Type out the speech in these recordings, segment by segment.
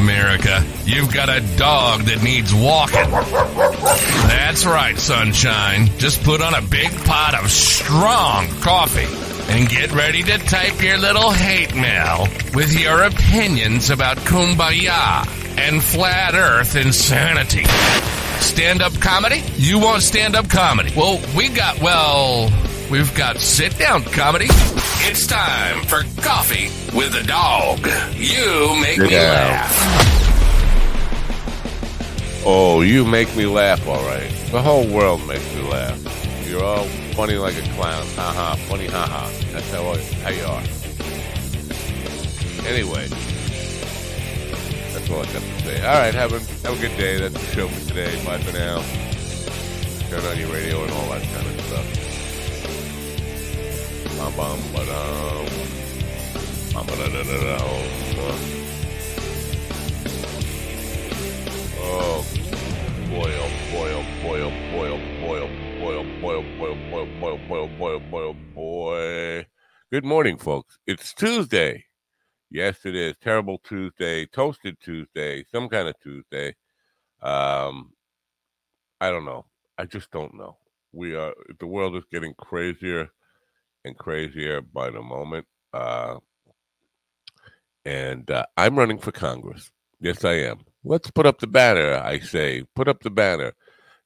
America. You've got a dog that needs walking. That's right, sunshine. Just put on a big pot of strong coffee and get ready to type your little hate mail with your opinions about kumbaya and flat earth insanity. Stand up comedy? You want stand up comedy? Well, we got, well, we've got sit down comedy. It's time for coffee with a dog. You make me Yeah. laugh. Oh, you make me laugh, all right. The whole world makes me laugh. You're all funny like a clown. Ha ha, funny ha ha. That's how, I, how you are. Anyway, that's all I got to say. All right, have a, have a good day. That's the show for today. Bye for now. Turn on your radio and all that kind of stuff. Oh. Good morning, folks. It's Tuesday. Yes, it is. Terrible Tuesday, Toasted Tuesday, some kind of Tuesday. Um, I don't know. I just don't know. We are the world is getting crazier and crazier by the moment. Uh, and uh, I'm running for Congress. Yes, I am. Let's put up the banner, I say. Put up the banner.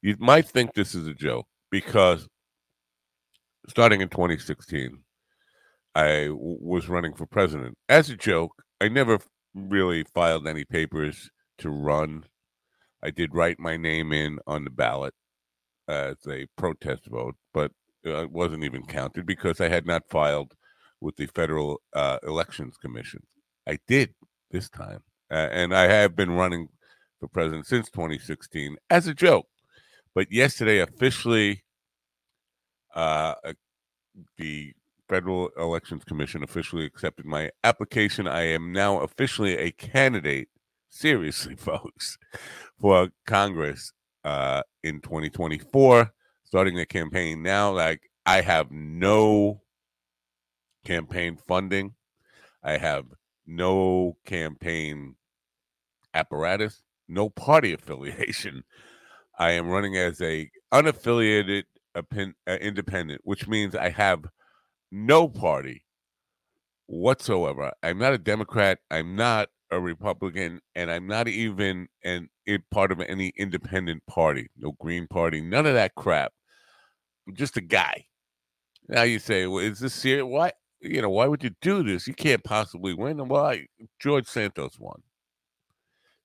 You might think this is a joke because starting in 2016, I w- was running for president. As a joke, I never really filed any papers to run. I did write my name in on the ballot as a protest vote, but uh, wasn't even counted because I had not filed with the Federal uh, Elections Commission. I did this time, uh, and I have been running for president since 2016 as a joke. But yesterday, officially, uh, the Federal Elections Commission officially accepted my application. I am now officially a candidate. Seriously, folks, for Congress uh, in 2024. Starting the campaign now. Like I have no campaign funding. I have no campaign apparatus, no party affiliation. I am running as a unaffiliated uh, independent, which means I have no party whatsoever. I'm not a Democrat. I'm not a Republican, and I'm not even an part of any independent party. No Green Party, none of that crap. Just a guy. Now you say, well, is this serious? Why? You know, why would you do this? You can't possibly win. Well, I, George Santos won.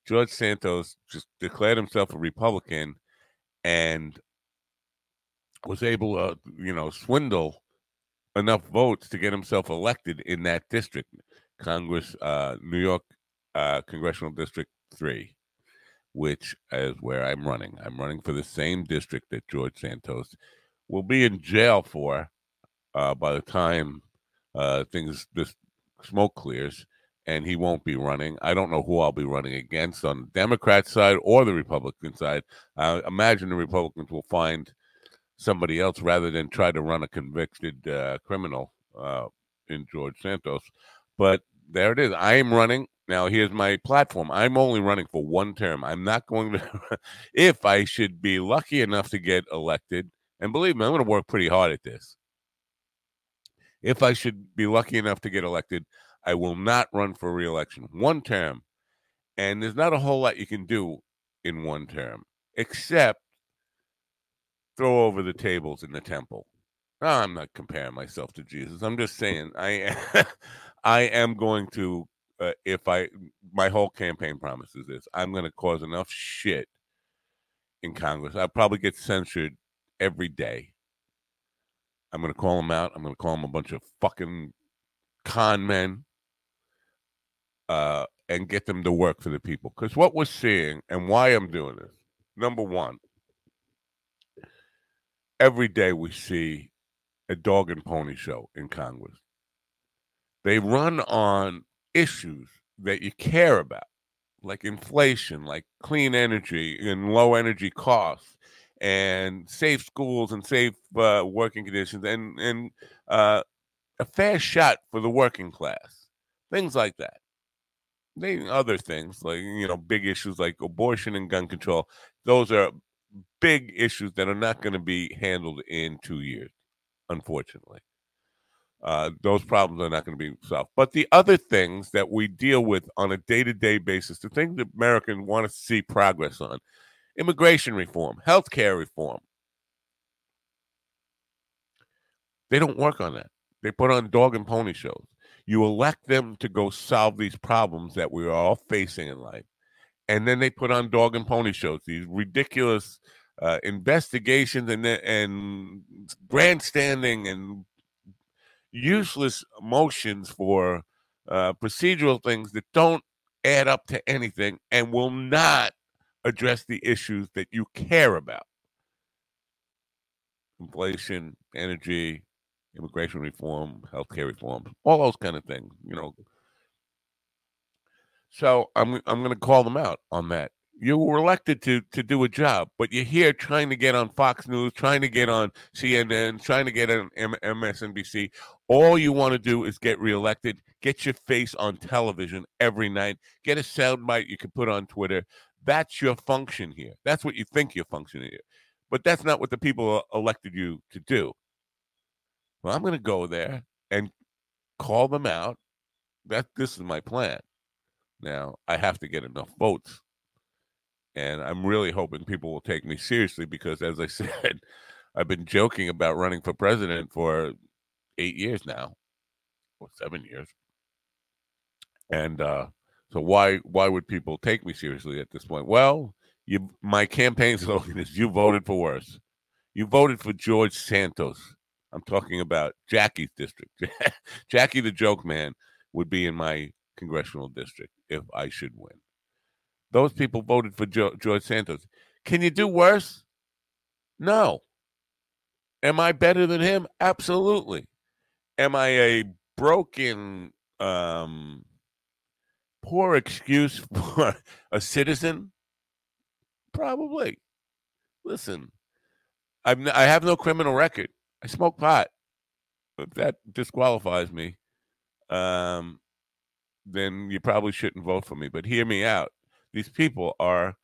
George Santos just declared himself a Republican and was able to, you know, swindle enough votes to get himself elected in that district, Congress, uh, New York uh, Congressional District 3, which is where I'm running. I'm running for the same district that George Santos will be in jail for uh, by the time uh, things, this smoke clears, and he won't be running. I don't know who I'll be running against on the Democrat side or the Republican side. I imagine the Republicans will find somebody else rather than try to run a convicted uh, criminal uh, in George Santos. But there it is. I am running. Now, here's my platform. I'm only running for one term. I'm not going to, if I should be lucky enough to get elected, and believe me, I'm going to work pretty hard at this. If I should be lucky enough to get elected, I will not run for reelection. One term. And there's not a whole lot you can do in one term, except throw over the tables in the temple. I'm not comparing myself to Jesus. I'm just saying I I am going to uh, if I my whole campaign promise is this: I'm going to cause enough shit in Congress. I'll probably get censored every day. I'm going to call them out. I'm going to call them a bunch of fucking con men, uh, and get them to work for the people. Because what we're seeing and why I'm doing this, number one, every day we see a dog and pony show in Congress. They run on issues that you care about, like inflation, like clean energy and low energy costs, and safe schools and safe uh, working conditions, and and uh, a fair shot for the working class, things like that. They other things like you know big issues like abortion and gun control. Those are big issues that are not going to be handled in two years, unfortunately. Uh, those problems are not going to be solved. But the other things that we deal with on a day to day basis, the things that Americans want to see progress on immigration reform, healthcare reform they don't work on that. They put on dog and pony shows. You elect them to go solve these problems that we are all facing in life. And then they put on dog and pony shows, these ridiculous uh, investigations and and grandstanding and useless motions for uh, procedural things that don't add up to anything and will not address the issues that you care about inflation, energy, immigration reform, healthcare reform, all those kind of things, you know. So I'm I'm going to call them out on that you were elected to to do a job, but you're here trying to get on Fox News, trying to get on CNN, trying to get on MSNBC. All you want to do is get reelected, get your face on television every night, get a soundbite you can put on Twitter. That's your function here. That's what you think your function here, but that's not what the people elected you to do. Well, I'm going to go there and call them out. That this is my plan. Now I have to get enough votes and I'm really hoping people will take me seriously because, as I said, I've been joking about running for president for eight years now, or seven years. And uh, so, why why would people take me seriously at this point? Well, you my campaign slogan is "You voted for worse." You voted for George Santos. I'm talking about Jackie's district. Jackie the Joke Man would be in my congressional district if I should win. Those people voted for jo- George Santos. Can you do worse? No. Am I better than him? Absolutely. Am I a broken, um, poor excuse for a citizen? Probably. Listen, I'm, I have no criminal record. I smoke pot. If that disqualifies me, um, then you probably shouldn't vote for me. But hear me out these people are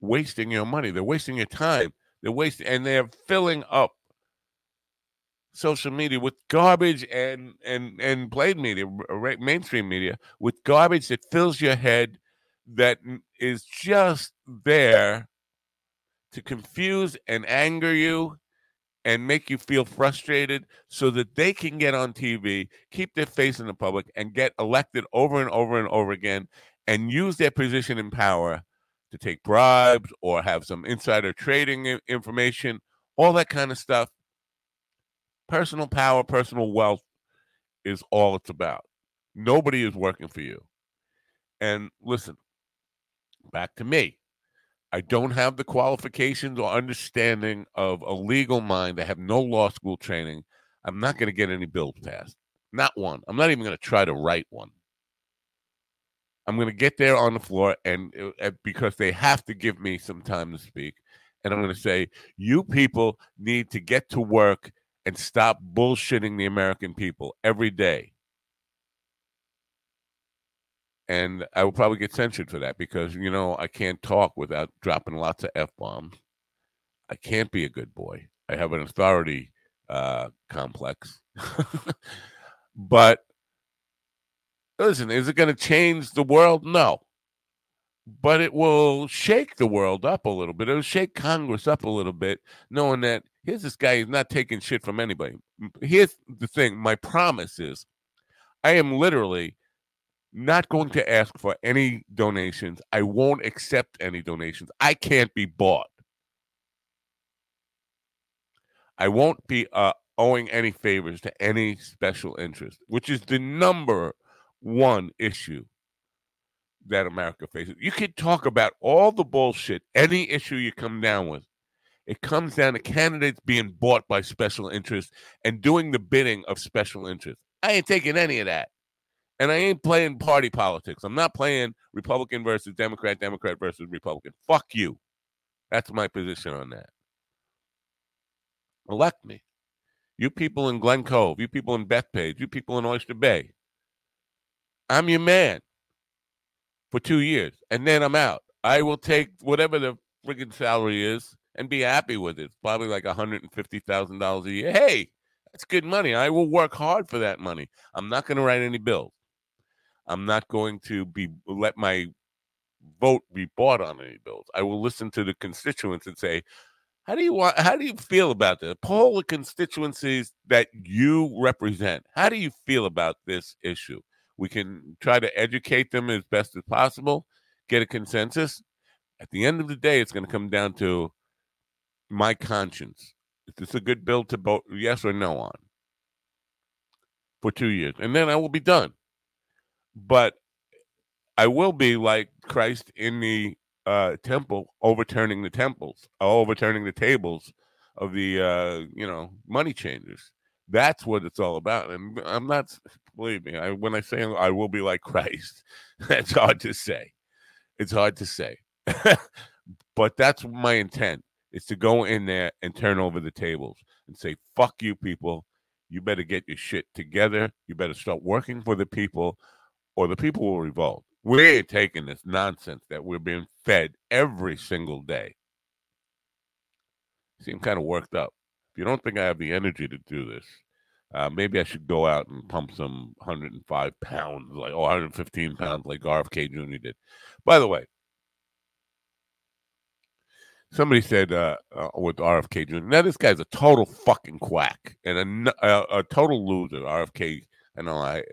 wasting your money. They're wasting your time. They're wasting, and they're filling up social media with garbage and and and played media, uh, mainstream media with garbage that fills your head, that is just there to confuse and anger you and make you feel frustrated so that they can get on TV, keep their face in the public, and get elected over and over and over again and use their position in power to take bribes or have some insider trading information, all that kind of stuff. Personal power, personal wealth is all it's about. Nobody is working for you. And listen, back to me. I don't have the qualifications or understanding of a legal mind. I have no law school training. I'm not going to get any bills passed. Not one. I'm not even going to try to write one. I'm going to get there on the floor, and uh, because they have to give me some time to speak, and I'm going to say, you people need to get to work and stop bullshitting the American people every day. And I will probably get censored for that because, you know, I can't talk without dropping lots of F bombs. I can't be a good boy. I have an authority uh, complex. but listen, is it going to change the world? No. But it will shake the world up a little bit. It'll shake Congress up a little bit, knowing that here's this guy who's not taking shit from anybody. Here's the thing my promise is I am literally Not going to ask for any donations. I won't accept any donations. I can't be bought. I won't be uh, owing any favors to any special interest, which is the number one issue that America faces. You can talk about all the bullshit, any issue you come down with. It comes down to candidates being bought by special interests and doing the bidding of special interests. I ain't taking any of that. And I ain't playing party politics. I'm not playing Republican versus Democrat, Democrat versus Republican. Fuck you. That's my position on that. Elect me. You people in Glen Cove, you people in Bethpage, you people in Oyster Bay. I'm your man for two years, and then I'm out. I will take whatever the friggin' salary is and be happy with it. Probably like $150,000 a year. Hey, that's good money. I will work hard for that money. I'm not going to write any bills. I'm not going to be let my vote be bought on any bills. I will listen to the constituents and say, how do you want how do you feel about this? Poll the constituencies that you represent. How do you feel about this issue? We can try to educate them as best as possible, get a consensus. At the end of the day, it's going to come down to my conscience. Is this a good bill to vote yes or no on for two years? And then I will be done. But I will be like Christ in the uh, temple, overturning the temples, overturning the tables of the uh, you know money changers. That's what it's all about. And I'm not believe me. I, when I say I will be like Christ, that's hard to say. It's hard to say, but that's my intent is to go in there and turn over the tables and say, fuck you people. You better get your shit together. You better start working for the people, or the people will revolt. We're taking this nonsense that we're being fed every single day. Seem kind of worked up. If you don't think I have the energy to do this, uh, maybe I should go out and pump some 105 pounds, like oh, 115 pounds, like RFK Jr. did. By the way, Somebody said uh, uh, with RFK Jr. Now this guy's a total fucking quack and a, a, a total loser. RFK, I know I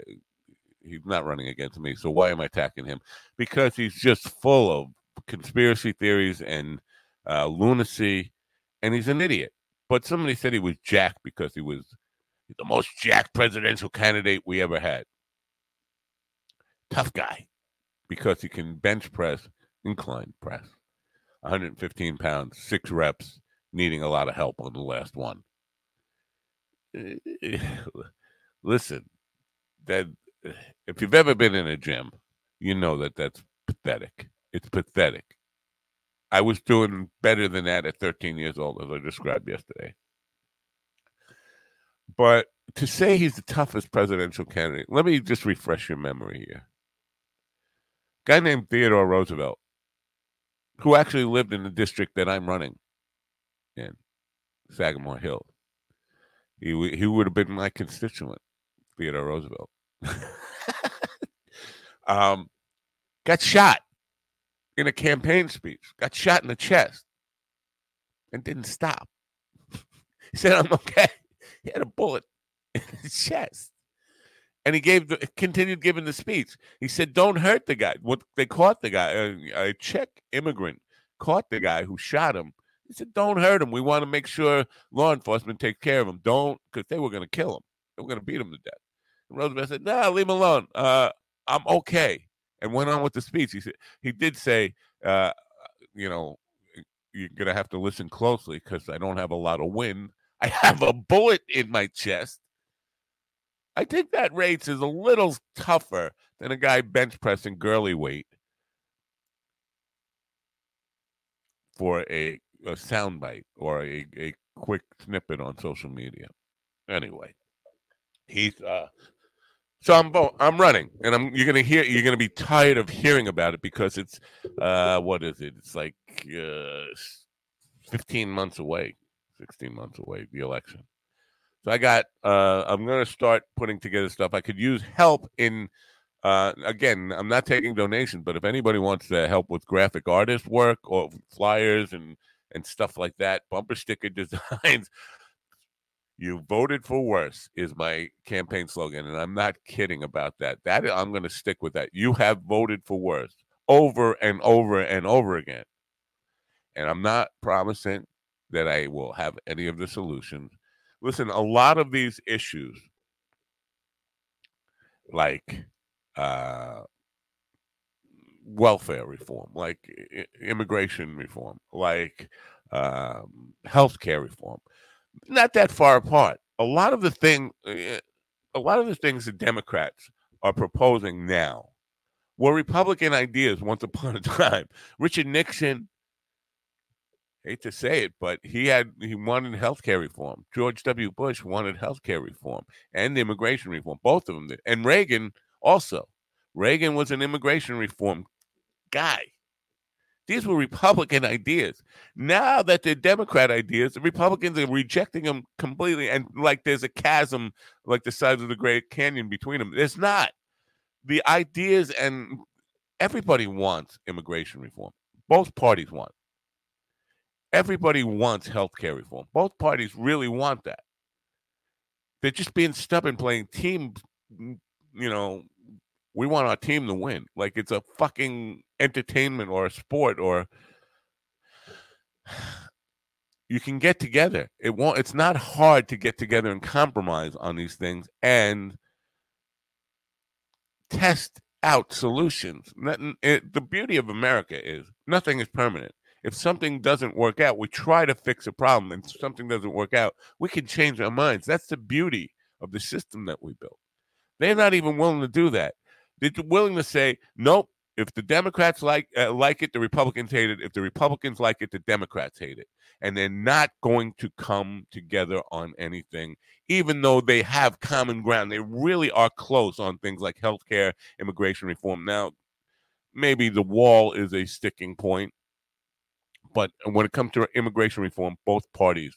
he's not running against me, so why am I attacking him? Because he's just full of conspiracy theories and uh, lunacy, and he's an idiot. But somebody said he was Jack because he was the most Jack presidential candidate we ever had. Tough guy because he can bench press, incline press. 115 pounds, six reps, needing a lot of help on the last one. Listen, that if you've ever been in a gym, you know that that's pathetic. It's pathetic. I was doing better than that at 13 years old, as I described yesterday. But to say he's the toughest presidential candidate, let me just refresh your memory here. guy named Theodore Roosevelt who actually lived in the district that I'm running in, Sagamore Hill. He he would have been my constituent, Theodore Roosevelt. um, got shot in a campaign speech. Got shot in the chest, and didn't stop. he said, "I'm okay." He had a bullet in his chest and he gave the, continued giving the speech. He said, "Don't hurt the guy." What they caught the guy, a, a Czech immigrant caught the guy who shot him. He said, "Don't hurt him. We want to make sure law enforcement takes care of him. Don't, because they were going to kill him. They were going to beat him to death." And Roosevelt said, "Nah, leave him alone. Uh, I'm okay." And went on with the speech. He said he did say, uh, "You know, you're to have to listen closely because I don't have a lot of wind. I have a bullet in my chest." I think that rates is a little tougher than a guy bench pressing girly weight for a, a soundbite or a, a quick snippet on social media. Anyway, he's uh so I'm I'm running, and I'm you're gonna hear you're gonna be tired of hearing about it because it's uh what is it? It's like uh 15 months away, 16 months away the election. So I got uh I'm gonna start putting together stuff. I could use help in uh again, I'm not taking donations, but if anybody wants to help with graphic artist work or flyers and and stuff like that, bumper sticker designs, You voted for worse is my campaign slogan, and I'm not kidding about that. That I'm going to stick with that. You have voted for worse over and over and over again. And I'm not promising that I will have any of the solutions. Listen, a lot of these issues, like uh, welfare reform, like immigration reform, like um, healthcare reform, not that far apart. A lot of the thing, eh, a lot of the things the Democrats are proposing now were Republican ideas once upon a time. Richard Nixon, hate to say it, but he had he wanted health care reform. George W. Bush wanted health care reform and immigration reform. Both of them did. And Reagan also. Reagan was an immigration reform guy. These were Republican ideas. Now that they're Democrat ideas, the Republicans are rejecting them completely. And like there's a chasm, like the size of the Great Canyon between them. There's not the ideas and everybody wants immigration reform. Both parties want. Everybody wants health care reform. Both parties really want that. They're just being stubborn, playing team. You know, we want our team to win. Like it's a fucking entertainment or a sport or you can get together. It won't. It's not hard to get together and compromise on these things and test out solutions. The beauty of America is nothing is permanent. If something doesn't work out, we try to fix a problem, and something doesn't work out, we can change our minds. That's the beauty of the system that we built. They're not even willing to do that. They're willing to say, nope. If the Democrats like uh, like it, the Republicans hate it. If the Republicans like it, the Democrats hate it and they're not going to come together on anything, even though they have common ground. They really are close on things like healthcare, immigration reform. Now, maybe the wall is a sticking point, but when it comes to immigration reform, both parties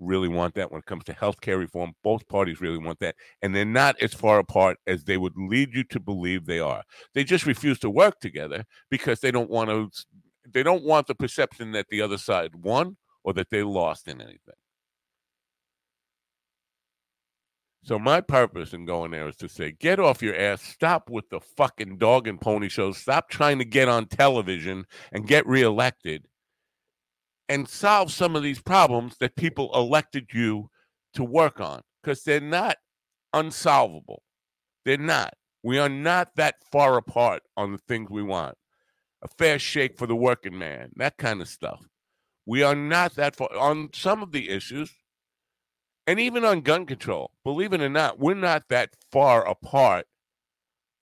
really want that. When it comes to healthcare reform, both parties really want that. And they're not as far apart as they would lead you to believe they are. They just refuse to work together because they don't want to they don't want the perception that the other side won or that they lost in anything. So my purpose in going there is to say, get off your ass, stop with the fucking dog and pony shows, stop trying to get on television and get reelected, and solve some of these problems that people elected you to work on, because they're not unsolvable. They're not. We are not that far apart on the things we want a fair shake for the working man, that kind of stuff. We are not that far on some of the issues, and even on gun control. Believe it or not, we're not that far apart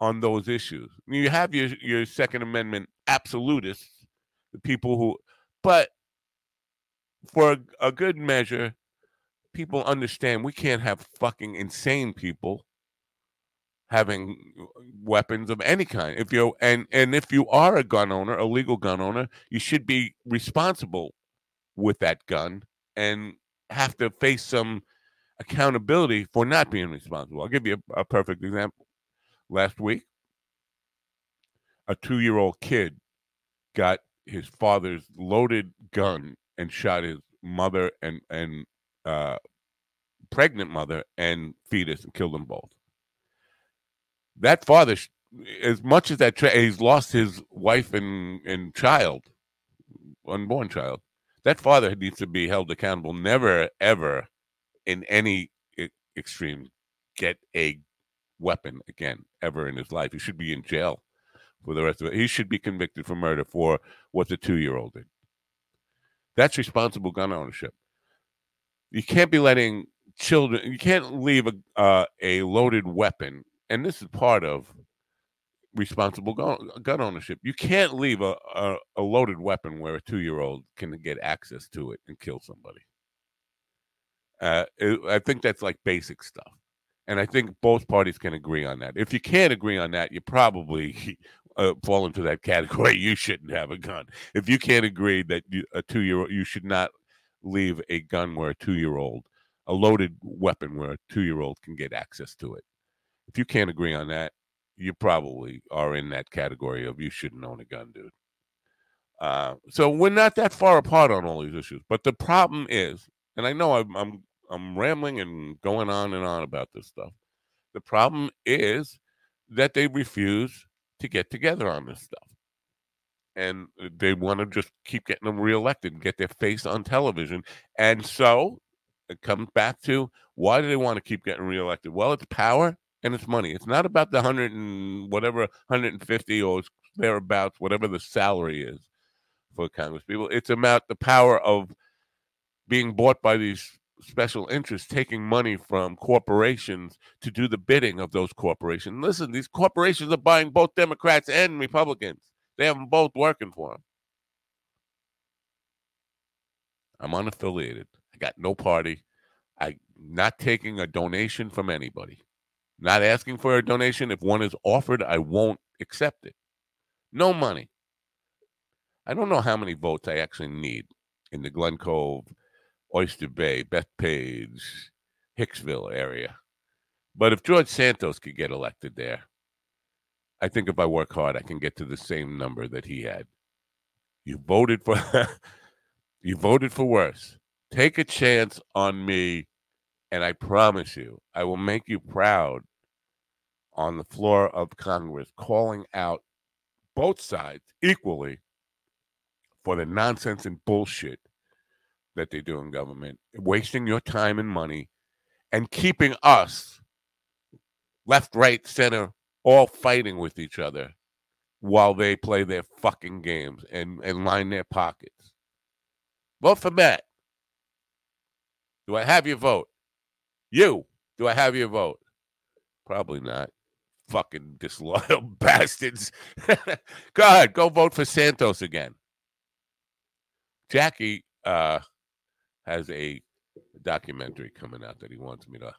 on those issues. You have your your Second Amendment absolutists, the people who, but for a, good measure, people understand we can't have fucking insane people having uh, weapons of any kind. If you and and if you are a gun owner, a legal gun owner, you should be responsible with that gun and have to face some accountability for not being responsible. I'll give you a, a perfect example. Last week, a two-year-old kid got his father's loaded gun and shot his mother and and uh, pregnant mother and fetus and killed them both that father, as much as that tra- he's lost his wife and and child, unborn child, that father needs to be held accountable. Never ever, in any extreme, get a weapon again ever in his life. He should be in jail for the rest of it. He should be convicted for murder for what the two year old did. That's responsible gun ownership. You can't be letting children. You can't leave a uh, a loaded weapon and this is part of responsible gun, gun ownership. You can't leave a, a, a loaded weapon where a two year old can get access to it and kill somebody. Uh, it, I think that's like basic stuff. And I think both parties can agree on that. If you can't agree on that, you probably uh, fall into that category. You shouldn't have a gun. If you can't agree that you, a two year old, you should not leave a gun where a two year old, a loaded weapon where a two year old can get access to it if you can't agree on that, you probably are in that category of you shouldn't own a gun, dude. Uh, so we're not that far apart on all these issues. But the problem is, and I know I'm, I'm I'm rambling and going on and on about this stuff. The problem is that they refuse to get together on this stuff. And uh, they want to just keep getting them reelected and get their face on television. And so it comes back to why do they want to keep getting reelected? Well, it's power and it's money. It's not about the hundred and whatever, 150 or thereabouts, whatever the salary is for Congress people. It's about the power of being bought by these special interests taking money from corporations to do the bidding of those corporations. Listen, these corporations are buying both Democrats and Republicans. They have them both working for them. I'm unaffiliated. I got no party. I'm not taking a donation from anybody. Not asking for a donation. If one is offered, I won't accept it. No money. I don't know how many votes I actually need in the Glen Cove Oyster Bay, Bethpage, Hicksville area. But if George Santos could get elected there, I think if I work hard, I can get to the same number that he had. You voted for you voted for worse. Take a chance on me, and I promise you, I will make you proud on the floor of Congress, calling out both sides equally for the nonsense and bullshit that they do in government, wasting your time and money, and keeping us left, right, center, all fighting with each other while they play their fucking games and, and line their pockets. Vote for Matt. Do I have your vote? You, do I have your vote? Probably not. Fucking disloyal bastards. go ahead, go vote for Santos again. Jackie, uh, has a documentary coming out that he wants me to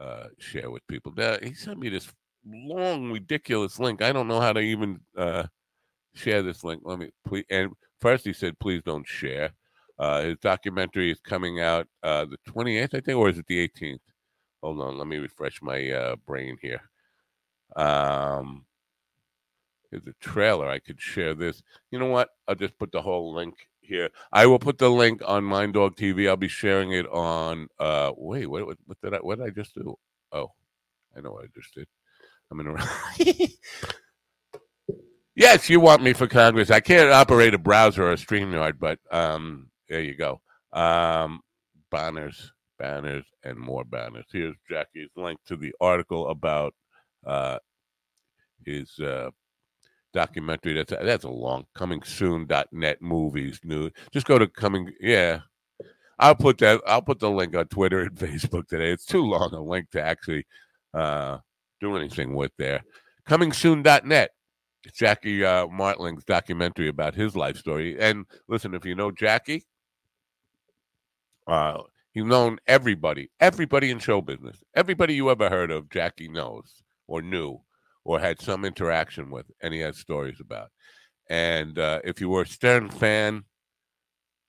uh, share with people. Now, he sent me this long, ridiculous link. I don't know how to even uh, share this link. Let me please. And first, he said, "Please don't share." Uh, his documentary is coming out uh, the 28th, I think, or is it the 18th? Hold on, let me refresh my uh, brain here. Um, here's a trailer. I could share this. You know what? I'll just put the whole link here. I will put the link on Mind Dog TV. I'll be sharing it on. Uh, wait, what, what, what did I? What did I just do? Oh, I know what I just did. I'm in a. yes, you want me for Congress. I can't operate a browser or a StreamYard, but um, there you go. Um, banners, banners, and more banners. Here's Jackie's link to the article about uh, his uh, documentary. That's that's a long coming soon.net movies new. Just go to coming. Yeah, I'll put that. I'll put the link on Twitter and Facebook today. It's too long a link to actually uh, do anything with there. Coming soon.net. Jackie uh, Martling's documentary about his life story. And listen, if you know Jackie, uh, he's known everybody, everybody in show business, everybody you ever heard of, Jackie knows or knew or had some interaction with, and he has stories about. And uh, if you were a Stern fan,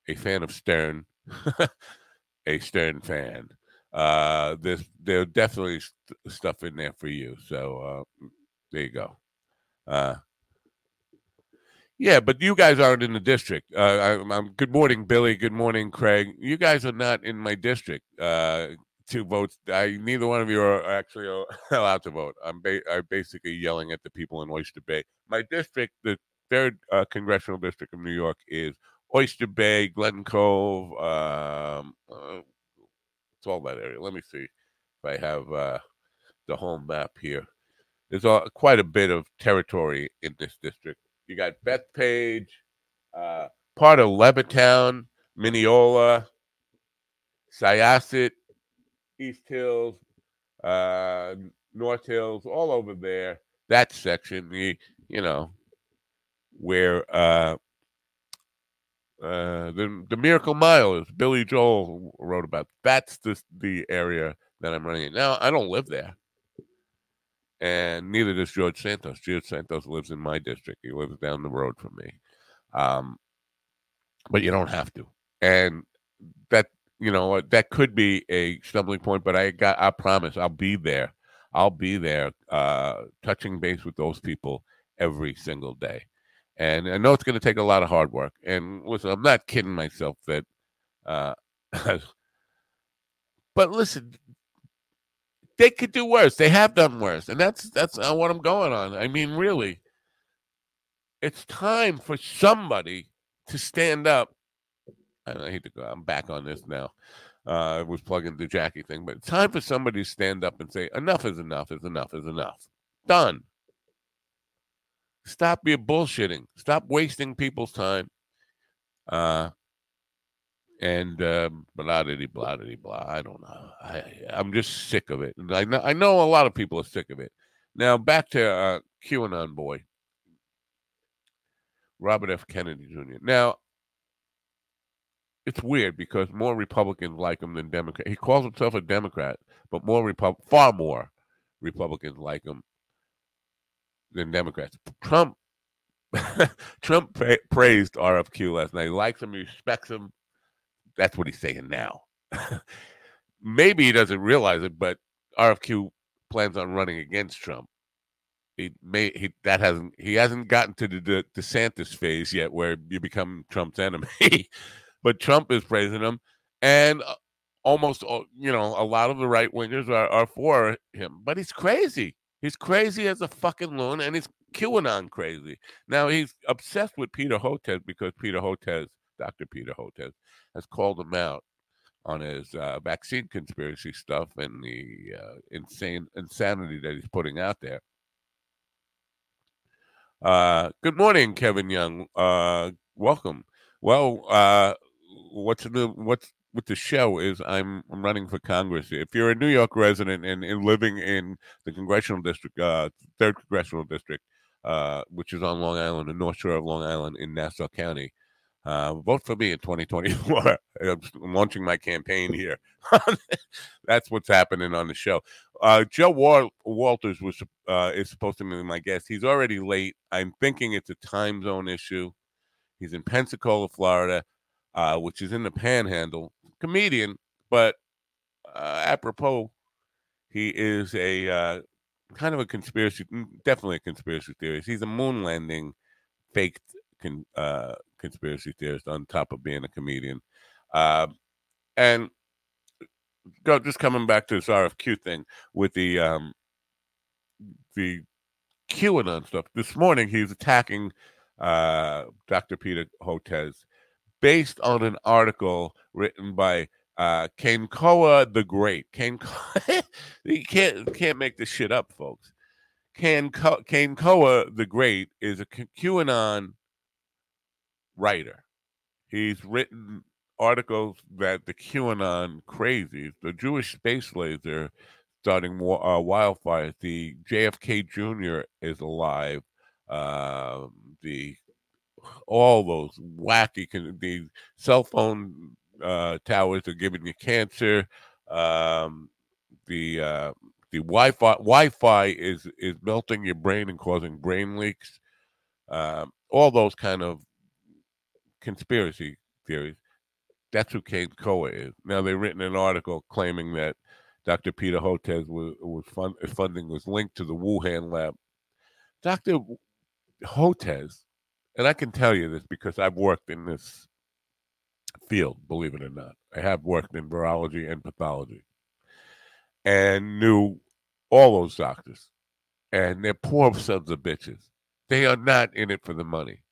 a fan of Stern, a Stern fan, uh, there's there's definitely st- stuff in there for you. So uh, there you go. Uh, yeah, but you guys aren't in the district. Uh, I, I'm, good morning, Billy. Good morning, Craig. You guys are not in my district. Uh, two votes. I neither one of you are actually allowed to vote. I'm, ba- I'm basically yelling at the people in Oyster Bay. My district, the third uh, congressional district of New York, is Oyster Bay, Glen Cove. Um, uh, it's all that area. Let me see if I have uh, the whole map here. There's quite a bit of territory in this district. You got Bethpage, uh, part of Levittown, Mineola, Syosset, East Hills, uh, North Hills, all over there. That section, the you know, where uh, uh, the the Miracle Mile is. Billy Joel wrote about. That's the the area that I'm running. In. Now I don't live there, and neither does George Santos. George Santos lives in my district. He lives down the road from me. Um, but you don't have to, and that you know that could be a stumbling point but i got i promise i'll be there i'll be there uh touching base with those people every single day and i know it's going to take a lot of hard work and listen i'm not kidding myself that uh but listen, they could do worse. They have done worse, and that's that's what I'm going on. I mean, really, it's time for somebody to stand up. I hate to go. I'm back on this now. Uh, I was plugging the Jackie thing, but it's time for somebody to stand up and say, "Enough is enough. Is enough is enough. Done." Stop your bullshitting. Stop wasting people's time. Uh, and um, blah blah blah blah. I don't know. I I'm just sick of it. I know I know a lot of people are sick of it. Now back to uh, QAnon boy, Robert F. Kennedy Jr. Now it's weird because more Republicans like him than Democrats. He calls himself a Democrat, but more Repub- far more Republicans like him than Democrats. Trump Trump pra- praised RFQ last night. He likes him, he respects him. That's what he's saying now. Maybe he doesn't realize it, but RFQ plans on running against Trump. He may he that hasn't he hasn't gotten to the, the DeSantis phase yet, where you become Trump's enemy. but Trump is praising him, and uh, almost you know a lot of the right wingers are, are for him. But he's crazy. He's crazy as a fucking loon, and he's QAnon crazy. Now he's obsessed with Peter Hotez because Peter Hotez, Dr. Peter Hotez, has called him out on his uh, vaccine conspiracy stuff and the uh, insane insanity that he's putting out there. Uh, good morning, Kevin Young. Uh, welcome. Well, uh, what's the what's with the show is I'm I'm running for Congress. If you're a New York resident and, and living in the congressional district, uh, third congressional district, uh, which is on Long Island, the North Shore of Long Island in Nassau County, uh, vote for me in 2024. I'm launching my campaign here. That's what's happening on the show. Uh, Joe Wal- Walters was uh, is supposed to be my guest. He's already late. I'm thinking it's a time zone issue. He's in Pensacola, Florida, uh, which is in the Panhandle. Comedian, but uh, apropos, he is a uh, kind of a conspiracy, mm, definitely a conspiracy theorist. He's a moon landing faked con, uh, conspiracy theorist on top of being a comedian. Uh, and go just coming back to this RFQ thing with the um, the QAnon stuff. This morning he's attacking uh, Dr. Peter Hotez based on an article written by uh, Kanekoa the Great. Kane, you can't can't make this shit up, folks. Kanekoa the Great is a QAnon writer. He's written articles that the QAnon crazies, the Jewish space laser starting uh, wildfires, the JFK Jr. is alive, uh, the all those wacky, the cell phone uh, towers are giving you cancer. Um, the uh, the Wi-Fi Wi-Fi is is melting your brain and causing brain leaks. Um, all those kind of conspiracy theories. That's who Kanekoa is. Now they've written an article claiming that Dr. Peter Hotez was, was fund, funding was linked to the Wuhan lab. Dr. Hotez, and I can tell you this because I've worked in this field, believe it or not. I have worked in virology and pathology and knew all those doctors. And they're poor sons of bitches. They are not in it for the money.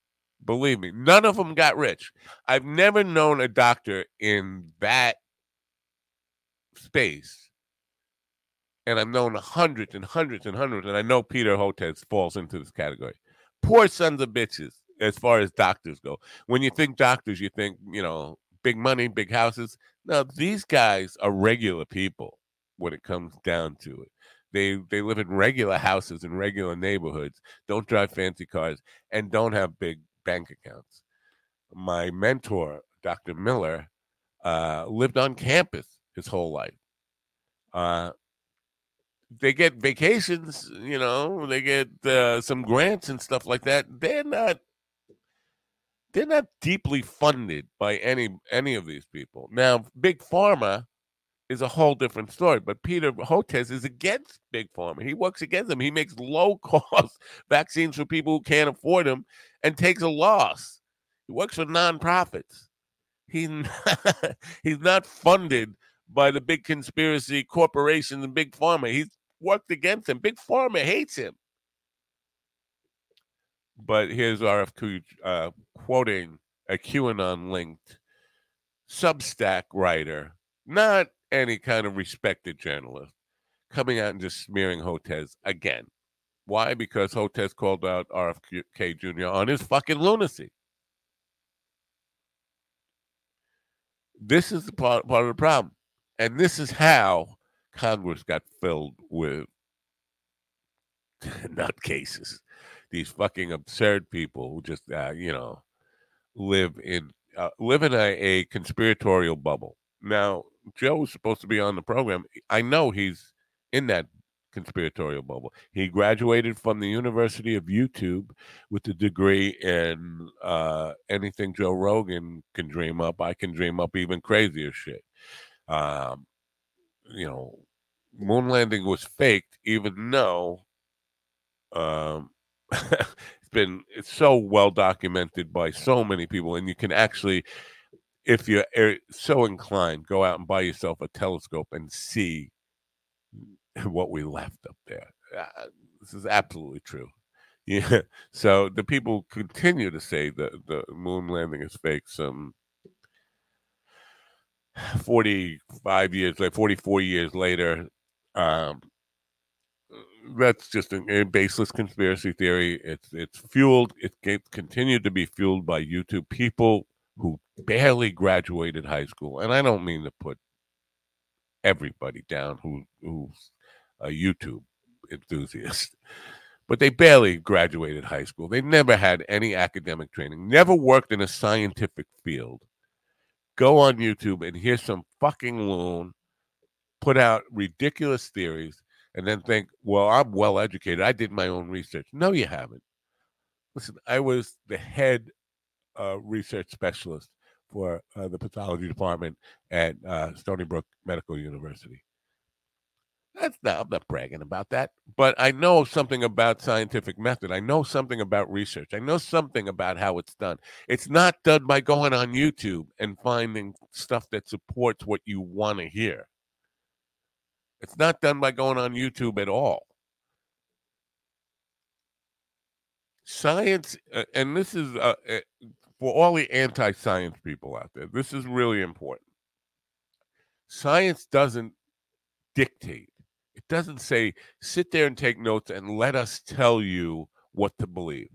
Believe me, none of them got rich. I've never known a doctor in that space. And I've known hundreds and hundreds and hundreds, and I know Peter Hotez falls into this category. Poor sons of bitches, as far as doctors go. When you think doctors, you think, you know, big money, big houses. No, these guys are regular people when it comes down to it. They they live in regular houses in regular neighborhoods, don't drive fancy cars, and don't have big bank accounts. My mentor, Dr. Miller, uh, lived on campus his whole life. Uh, they get vacations, you know, they get uh, some grants and stuff like that. They're not they're not deeply funded by any any of these people. Now, big pharma is a whole different story. But Peter Hotez is against big pharma. He works against them. He makes low cost vaccines for people who can't afford them and takes a loss. He works for nonprofits. He's not, he's not funded by the big conspiracy corporations and big pharma. He's worked against him. Big pharma hates him. But here's RFK uh, quoting a QAnon linked Substack writer, not any kind of respected journalist, coming out and just smearing Hotez again. Why? Because Hotez called out RFK Jr. on his fucking lunacy. This is the part, part of the problem. And this is how Congress got filled with nutcases. These fucking absurd people who just, uh, you know, live in uh, live in a, a conspiratorial bubble. Now, Joe's supposed to be on the program. I know he's in that conspiratorial bubble. He graduated from the University of YouTube with a degree in uh, anything Joe Rogan can dream up. I can dream up even crazier shit. Um, you know, moon landing was faked, even though um, it's been it's so well documented by so many people, and you can actually, if you're so inclined, go out and buy yourself a telescope and see what we left up there. Uh, this is absolutely true. Yeah. So the people continue to say that the moon landing is fake. Some 45 years, like 44 years later, um, that's just a, baseless conspiracy theory. It's it's fueled. It continued to be fueled by YouTube people who barely graduated high school, and I don't mean to put everybody down who who's a YouTube enthusiast, but they barely graduated high school. They never had any academic training, never worked in a scientific field. Go on YouTube and hear some fucking loon put out ridiculous theories and then think, well, I'm well educated. I did my own research. No, you haven't. Listen, I was the head uh, research specialist for uh, the pathology department at uh, Stony Brook Medical University. That's not, I'm not bragging about that, but I know something about scientific method. I know something about research. I know something about how it's done. It's not done by going on YouTube and finding stuff that supports what you want to hear. It's not done by going on YouTube at all. Science, uh, and this is uh, uh for all the anti science people out there, this is really important. Science doesn't dictate it doesn't say sit there and take notes and let us tell you what to believe.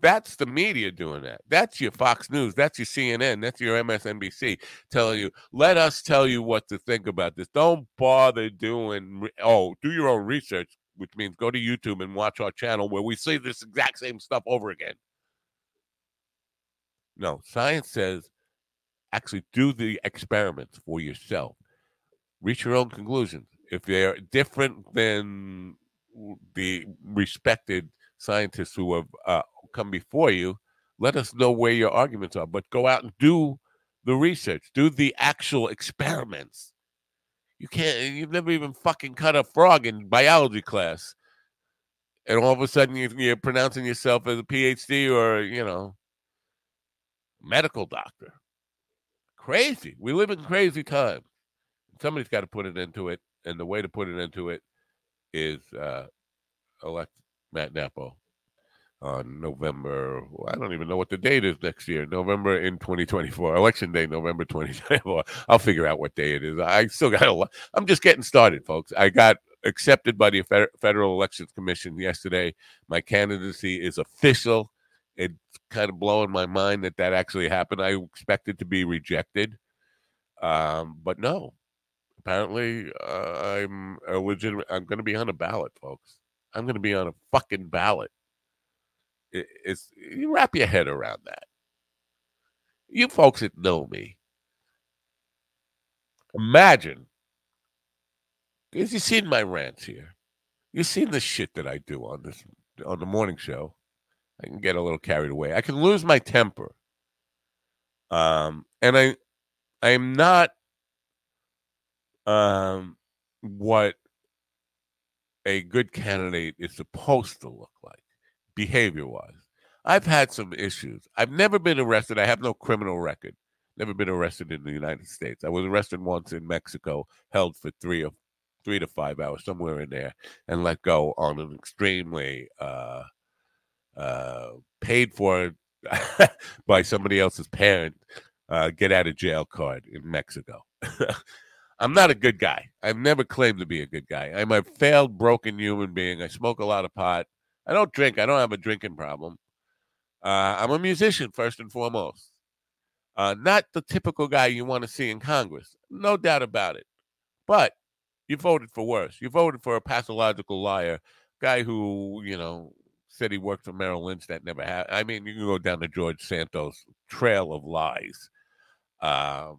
That's the media doing that. That's your Fox News. That's your CNN. That's your MSNBC telling you, let us tell you what to think about this. Don't bother doing, oh, do your own research, which means go to YouTube and watch our channel where we say this exact same stuff over again. No, science says actually do the experiments for yourself, reach your own conclusions if they're different than the respected scientists who have uh, come before you, let us know where your arguments are. But go out and do the research, do the actual experiments. You can't, you've never even fucking cut a frog in biology class. And all of a sudden you're pronouncing yourself as a PhD or, you know, medical doctor. Crazy. We live in crazy times. Somebody's got to put it into it and the way to put it into it is uh, elect Matt Nappo on November. I don't even know what the date is next year. November in 2024, election day, November 2024. I'll figure out what day it is. I still got a lot. I'm just getting started, folks. I got accepted by the Federal Elections Commission yesterday. My candidacy is official. It's kind of blowing my mind that that actually happened. I expected to be rejected, um, but no, apparently uh, I'm a legitimate. I'm going to be on a ballot, folks. I'm going to be on a fucking ballot. It, it's you wrap your head around that. You folks that know me, imagine. Because you've seen my rants here. You've seen the shit that I do on this on the morning show. I can get a little carried away. I can lose my temper. Um, and I I'm not um, what a good candidate is supposed to look like, behavior wise. I've had some issues. I've never been arrested. I have no criminal record. Never been arrested in the United States. I was arrested once in Mexico, held for three or three to five hours, somewhere in there, and let go on an extremely uh, uh, paid for by somebody else's parent uh, get out of jail card in Mexico. I'm not a good guy. I've never claimed to be a good guy. I'm a failed, broken human being. I smoke a lot of pot. I don't drink. I don't have a drinking problem. Uh, I'm a musician, first and foremost. Uh, not the typical guy you want to see in Congress. No doubt about it. But you voted for worse. You voted for a pathological liar, guy who, you know, said he worked for Merrill Lynch. That never happened. I mean, you can go down the George Santos' trail of lies uh,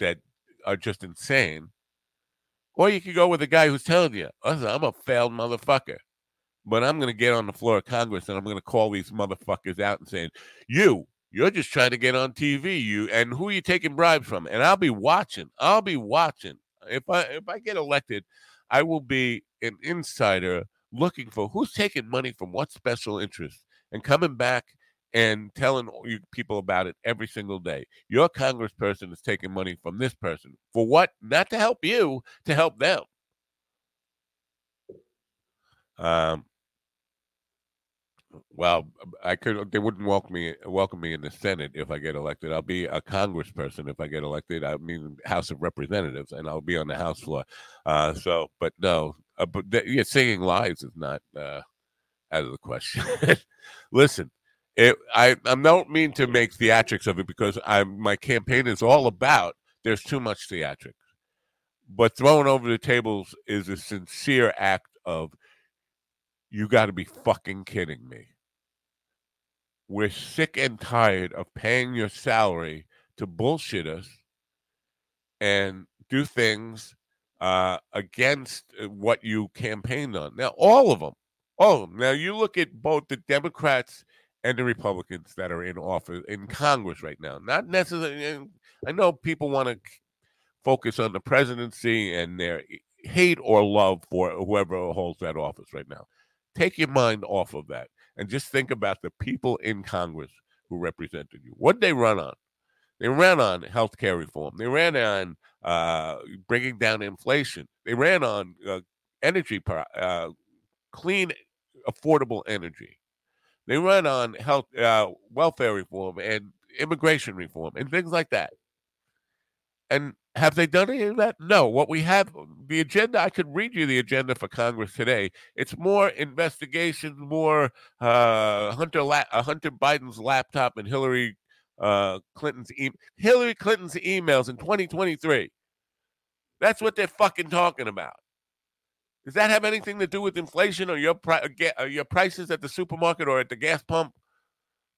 that are just insane. Or you could go with a guy who's telling you, I'm a failed motherfucker. But I'm going to get on the floor of Congress and I'm going to call these motherfuckers out and saying, you, you're just trying to get on TV. You and who are you taking bribes from? And I'll be watching. I'll be watching. If I if I get elected, I will be an insider looking for who's taking money from what special interest and coming back and telling people about it every single day. Your congressperson is taking money from this person. For what? Not to help you, to help them. Um, well, I could. They wouldn't welcome me welcome me in the Senate if I get elected. I'll be a Congressperson if I get elected. I mean, House of Representatives, and I'll be on the House floor. Uh, so, but no, uh, but yeah, singing lies is not uh, out of the question. Listen, it, I I don't mean to make theatrics of it because I my campaign is all about there's too much theatrics, but throwing over the tables is a sincere act of you got to be fucking kidding me. We're sick and tired of paying your salary to bullshit us and do things uh, against uh, what you campaigned on. Now, all of them, all of them. Now, you look at both the Democrats and the Republicans that are in office in Congress right now. Not necessarily. I know people want to focus on the presidency and their hate or love for whoever holds that office right now. Take your mind off of that and just think about the people in Congress who represented you. What they run on? They ran on health care reform. They ran on uh, bringing down inflation. They ran on uh, energy, uh, clean, affordable energy. They run on health, uh, welfare reform and immigration reform and things like that. And have they done any of that? No. What we have, the agenda, I could read you the agenda for Congress today. It's more investigations, more uh, Hunter La- uh, Hunter Biden's laptop and Hillary uh, Clinton's e- Hillary Clinton's emails in 2023. That's what they're fucking talking about. Does that have anything to do with inflation or your pri- uh, your prices at the supermarket or at the gas pump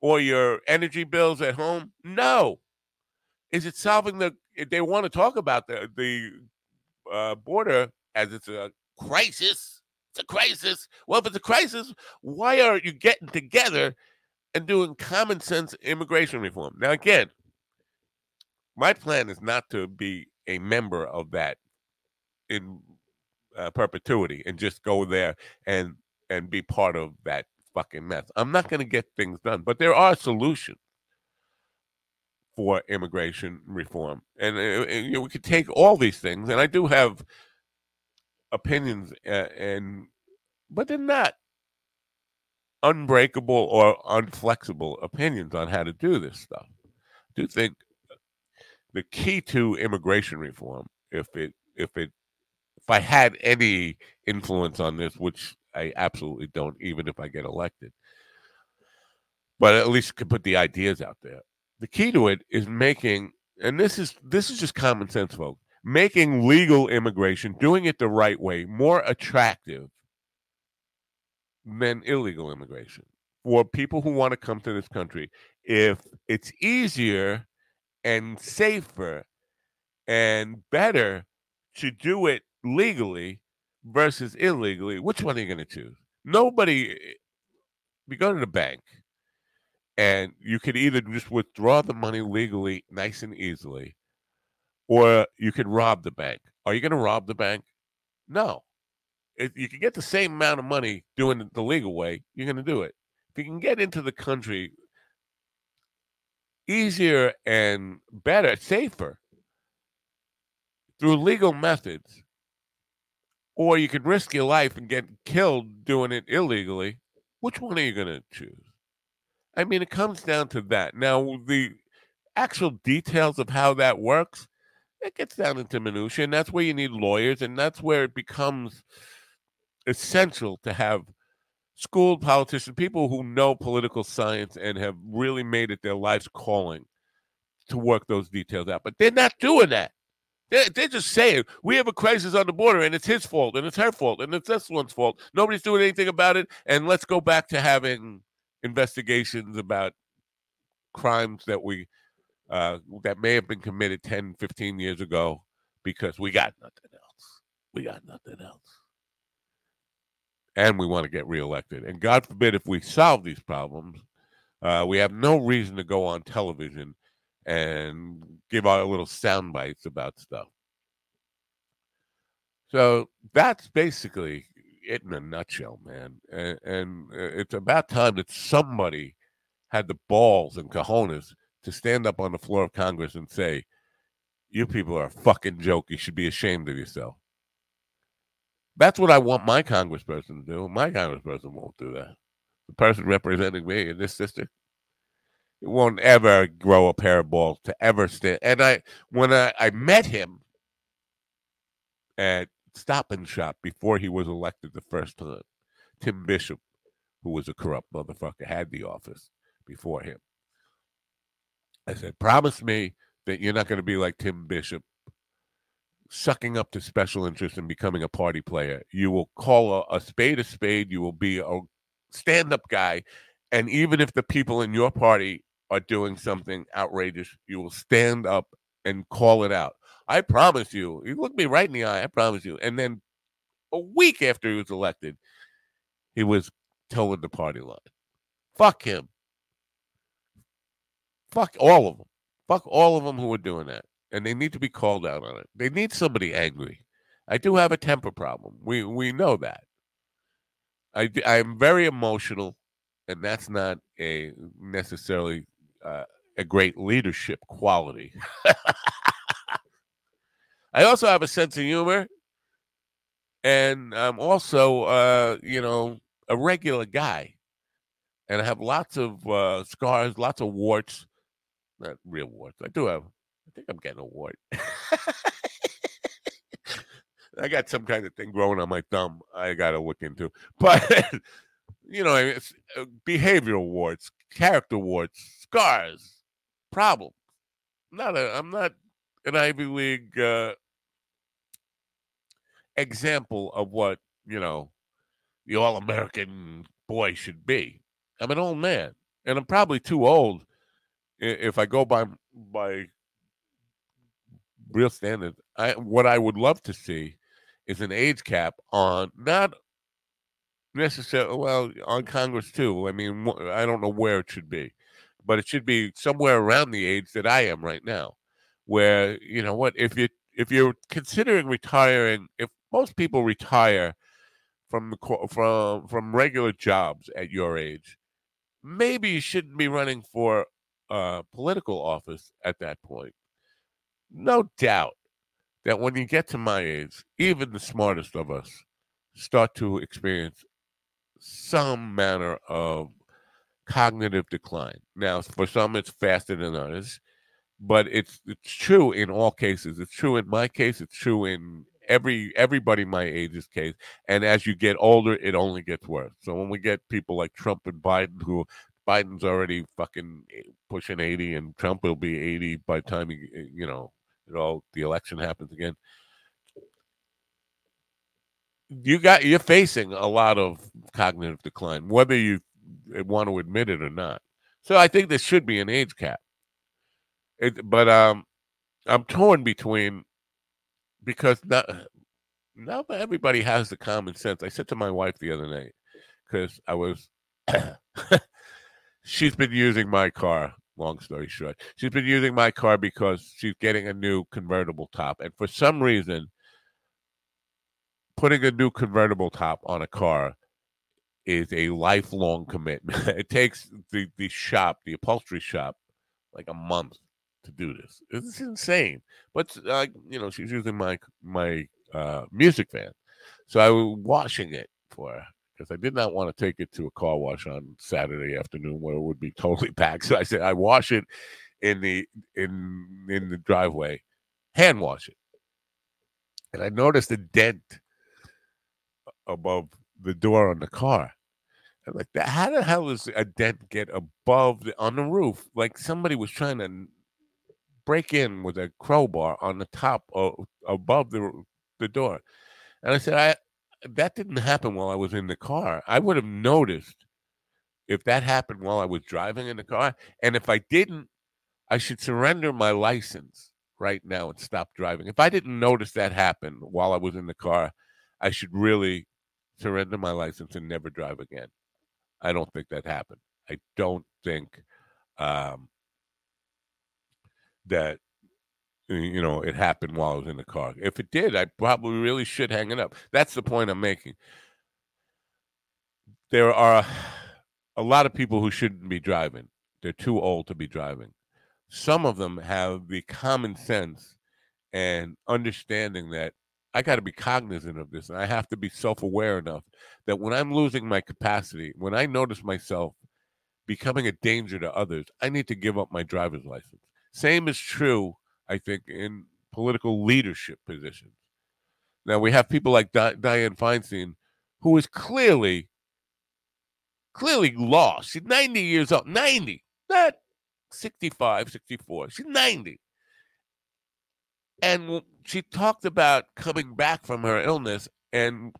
or your energy bills at home? No. Is it solving the? They want to talk about the the uh, border as it's a crisis. It's a crisis. Well, if it's a crisis, why aren't you getting together and doing common sense immigration reform? Now, again, my plan is not to be a member of that in uh, perpetuity and just go there and and be part of that fucking mess. I'm not going to get things done, but there are solutions for immigration reform, and, and uh, you know, we could take all these things, and I do have opinions, uh, and but they're not unbreakable or unflexible opinions on how to do this stuff. I do think the key to immigration reform, if it if it if I had any influence on this, which I absolutely don't, even if I get elected, but at least could put the ideas out there. The key to it is making, and this is this is just common sense, folks, making legal immigration, doing it the right way, more attractive than illegal immigration for people who want to come to this country. If it's easier and safer and better to do it legally versus illegally, which one are you going to choose? Nobody. Eh, eh, you go to the bank, and you could either just withdraw the money legally, nice and easily, or you could rob the bank. Are you going to rob the bank? No. If you can get the same amount of money doing it the legal way, you're going to do it. If you can get into the country easier and better, safer through legal methods, or you can risk your life and get killed doing it illegally. Which one are you going to choose? I mean, it comes down to that. Now, the actual details of how that works, it gets down into minutia, and that's where you need lawyers, and that's where it becomes essential to have schooled politicians, people who know political science and have really made it their life's calling to work those details out. But they're not doing that. They're, they're just saying we have a crisis on the border and it's his fault and it's her fault and it's this one's fault. Nobody's doing anything about it. And let's go back to having investigations about crimes that we uh, that may have been committed 10, 15 years ago because we got nothing else. We got nothing else. And we want to get reelected. And God forbid if we solve these problems, uh, we have no reason to go on television and give our little sound bites about stuff. So that's basically it in a nutshell, man. And, and uh, it's about time that somebody had the balls and cojones to stand up on the floor of Congress and say, You people are a fucking joke. You should be ashamed of yourself. That's what I want my congressperson to do. My congressperson won't do that. The person representing me in this district won't ever grow a pair of balls to ever stand. And I, when I, I met him at Stop and Shop before he was elected the first time, Tim Bishop, who was a corrupt motherfucker, had the office before him. I said, promise me that you're not going to be like Tim Bishop, sucking up to special interests and becoming a party player. You will call a, a spade a spade. You will be a stand up guy. And even if the people in your party are doing something outrageous, you will stand up and call it out. I promise you. You look me right in the eye. I promise you. And then a week after he was elected, he was towing the party line. Fuck him. Fuck all of them. Fuck all of them who are doing that. And they need to be called out on it. They need somebody angry. I do have a temper problem. We we know that. I I'm very emotional, and that's not a necessarily uh, a great leadership quality. I also have a sense of humor, and I'm also, uh, you know, a regular guy, and I have lots of uh, scars, lots of warts. Not real warts. I do have. I think I'm getting a wart. I got some kind of thing growing on my thumb. I got to look into, but you know, it's uh, behavioral warts, character warts, scars, problems. Not a. I'm not an Ivy League uh, example of what you know the All American boy should be. I'm an old man, and I'm probably too old if I go by by real standards. I what I would love to see is an age cap on not necessarily well on Congress too. I mean, I don't know where it should be, but it should be somewhere around the age that I am right now, where you know what if you if you're considering retiring, if most people retire from from from regular jobs at your age, maybe you shouldn't be running for uh, political office at that point. No doubt that when you get to my age, even the smartest of us start to experience some manner of cognitive decline. Now, for some, it's faster than others, but it's it's true in all cases. It's true in my case. It's true in every everybody my age is case. And as you get older, it only gets worse. So when we get people like Trump and Biden, who Biden's already fucking pushing eighty, and Trump will be eighty by the time he, you know, it all the election happens again you got you're facing a lot of cognitive decline, whether you want to admit it or not. So I think there should be an age cap. It, but um, I'm torn between because not not everybody has the common sense. I said to my wife the other night because I was she's been using my car. Long story short, she's been using my car because she's getting a new convertible top, and for some reason putting a new convertible top on a car is a lifelong commitment. it takes the the shop, the upholstery shop, like a month to do this. It's insane. But uh, you know, she's using my my uh, music van, so I was washing it for her because I did not want to take it to a car wash on Saturday afternoon where it would be totally packed. So I said I wash it in the in in the driveway, hand wash it, and I noticed a dent above the door on the car. I'm like, how the hell does a dent get above the, on the roof? Like somebody was trying to break in with a crowbar on the top of, above the the door. And I said, I that didn't happen while I was in the car. I would have noticed if that happened while I was driving in the car. And if I didn't, I should surrender my license right now and stop driving. If I didn't notice that happen while I was in the car, I should really surrender my license and never drive again. I don't think that happened. I don't think um, that you know it happened while I was in the car. If it did, I probably really should hang it up. That's the point I'm making. There are a lot of people who shouldn't be driving. They're too old to be driving. Some of them have the common sense and understanding that I got to be cognizant of this and I have to be self aware enough that when I'm losing my capacity, when I notice myself becoming a danger to others, I need to give up my driver's license. Same is true, I think, in political leadership positions. Now, we have people like Di- Dianne Feinstein, who is clearly, clearly lost. She's 90 years old, 90, not 65, 64. She's 90. And she talked about coming back from her illness and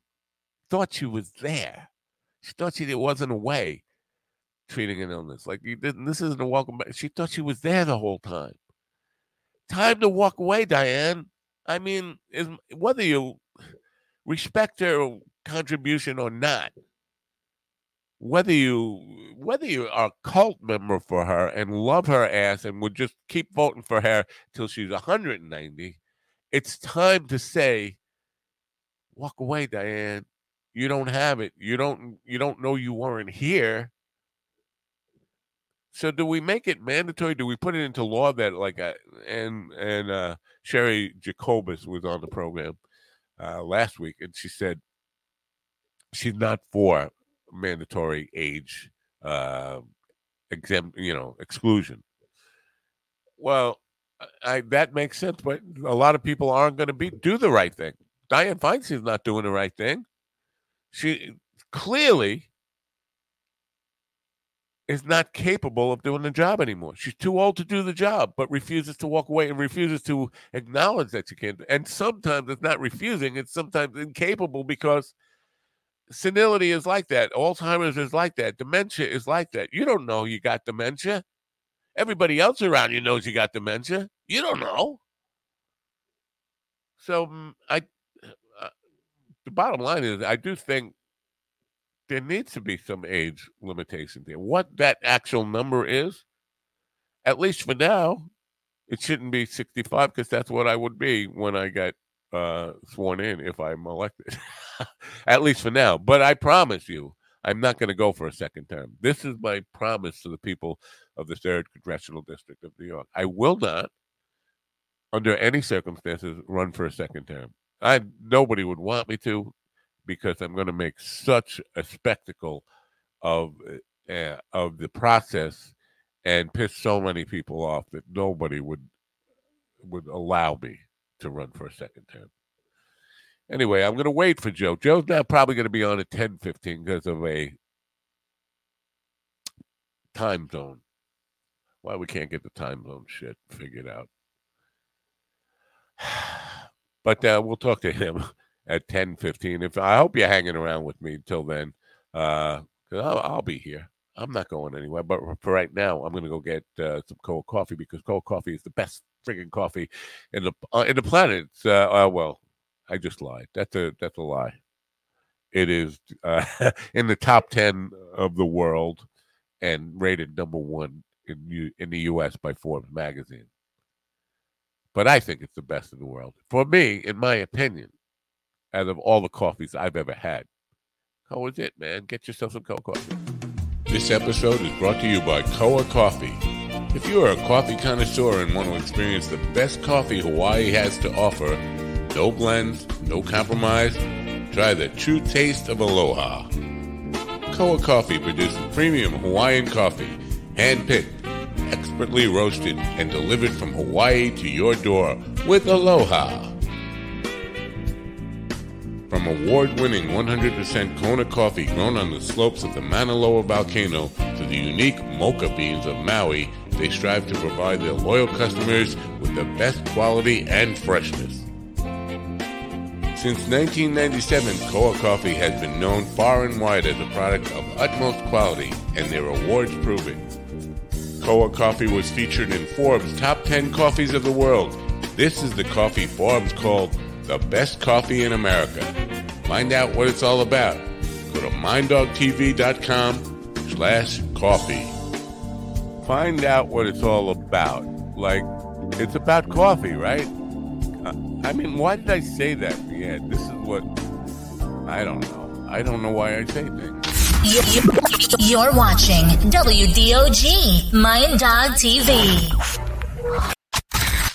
thought she was there. She thought she wasn't away treating an illness. Like you didn't. this isn't a welcome back. She thought she was there the whole time. Time to walk away, Diane. I mean, is, whether you respect her contribution or not, whether you whether you are a cult member for her and love her ass and would just keep voting for her till she's 190, it's time to say, walk away, Diane. You don't have it. You don't you don't know you weren't here. So do we make it mandatory? Do we put it into law that like uh, and and uh, Sherry Jacobus was on the program uh, last week and she said she's not for mandatory age uh, exempt, you know, exclusion. Well, I, that makes sense, but a lot of people aren't going to be do the right thing. Dianne Feinstein's not doing the right thing. She clearly is not capable of doing the job anymore. She's too old to do the job, but refuses to walk away and refuses to acknowledge that she can't. And sometimes it's not refusing; it's sometimes incapable because senility is like that. Alzheimer's is like that. Dementia is like that. You don't know you got dementia. Everybody else around you knows you got dementia. You don't know. So mm, I, uh, the bottom line is, I do think there needs to be some age limitation there. What that actual number is, at least for now, it shouldn't be 65 because that's what I would be when I get uh, sworn in if I'm elected, at least for now. But I promise you, I'm not going to go for a second term. This is my promise to the people of the third congressional district of New York. I will not, under any circumstances, run for a second term. I nobody would want me to, because I'm going to make such a spectacle of uh, of the process and piss so many people off that nobody would would allow me to run for a second term. Anyway, I'm going to wait for Joe. Joe's now probably going to be on at 10 15 because of a time zone. Why we can't get the time zone shit figured out. But uh, we'll talk to him at 10 15. If I hope you're hanging around with me until then, uh, I'll, I'll be here. I'm not going anywhere. But for right now, I'm to go get uh, some cold coffee because cold coffee is the best friggin' coffee in the uh, in the planet. Uh, uh, well, I just lied. That's a that's a lie. It is uh, in the top ten of the world and rated number one in U- in the U.S. by Forbes magazine. But I think it's the best in the world for me, in my opinion. Out of all the coffees I've ever had, is it, man? Get yourself some cold coffee. This episode is brought to you by Koa Coffee If you are a coffee connoisseur and want to experience the best coffee Hawaii has to offer, no blends, no compromise, try the true taste of Aloha. Koa Coffee produces premium Hawaiian coffee, hand-picked, expertly roasted, and delivered from Hawaii to your door with Aloha. From award-winning 100% Kona coffee grown on the slopes of the Mauna Loa volcano to the unique mocha beans of Maui, they strive to provide their loyal customers with the best quality and freshness. Since 1997, Koa Coffee has been known far and wide as a product of utmost quality, and their awards prove it. Koa Coffee was featured in Forbes' Top 10 Coffees of the World. This is the coffee Forbes called the best coffee in America. Find out what it's all about. Go to minddogtv.com slash coffee. Find out what it's all about. Like, it's about coffee, right? I mean, why did I say that? Yeah, this is what I don't know. I don't know why I say things. You, you, you're watching WDOG Mind Dog TV.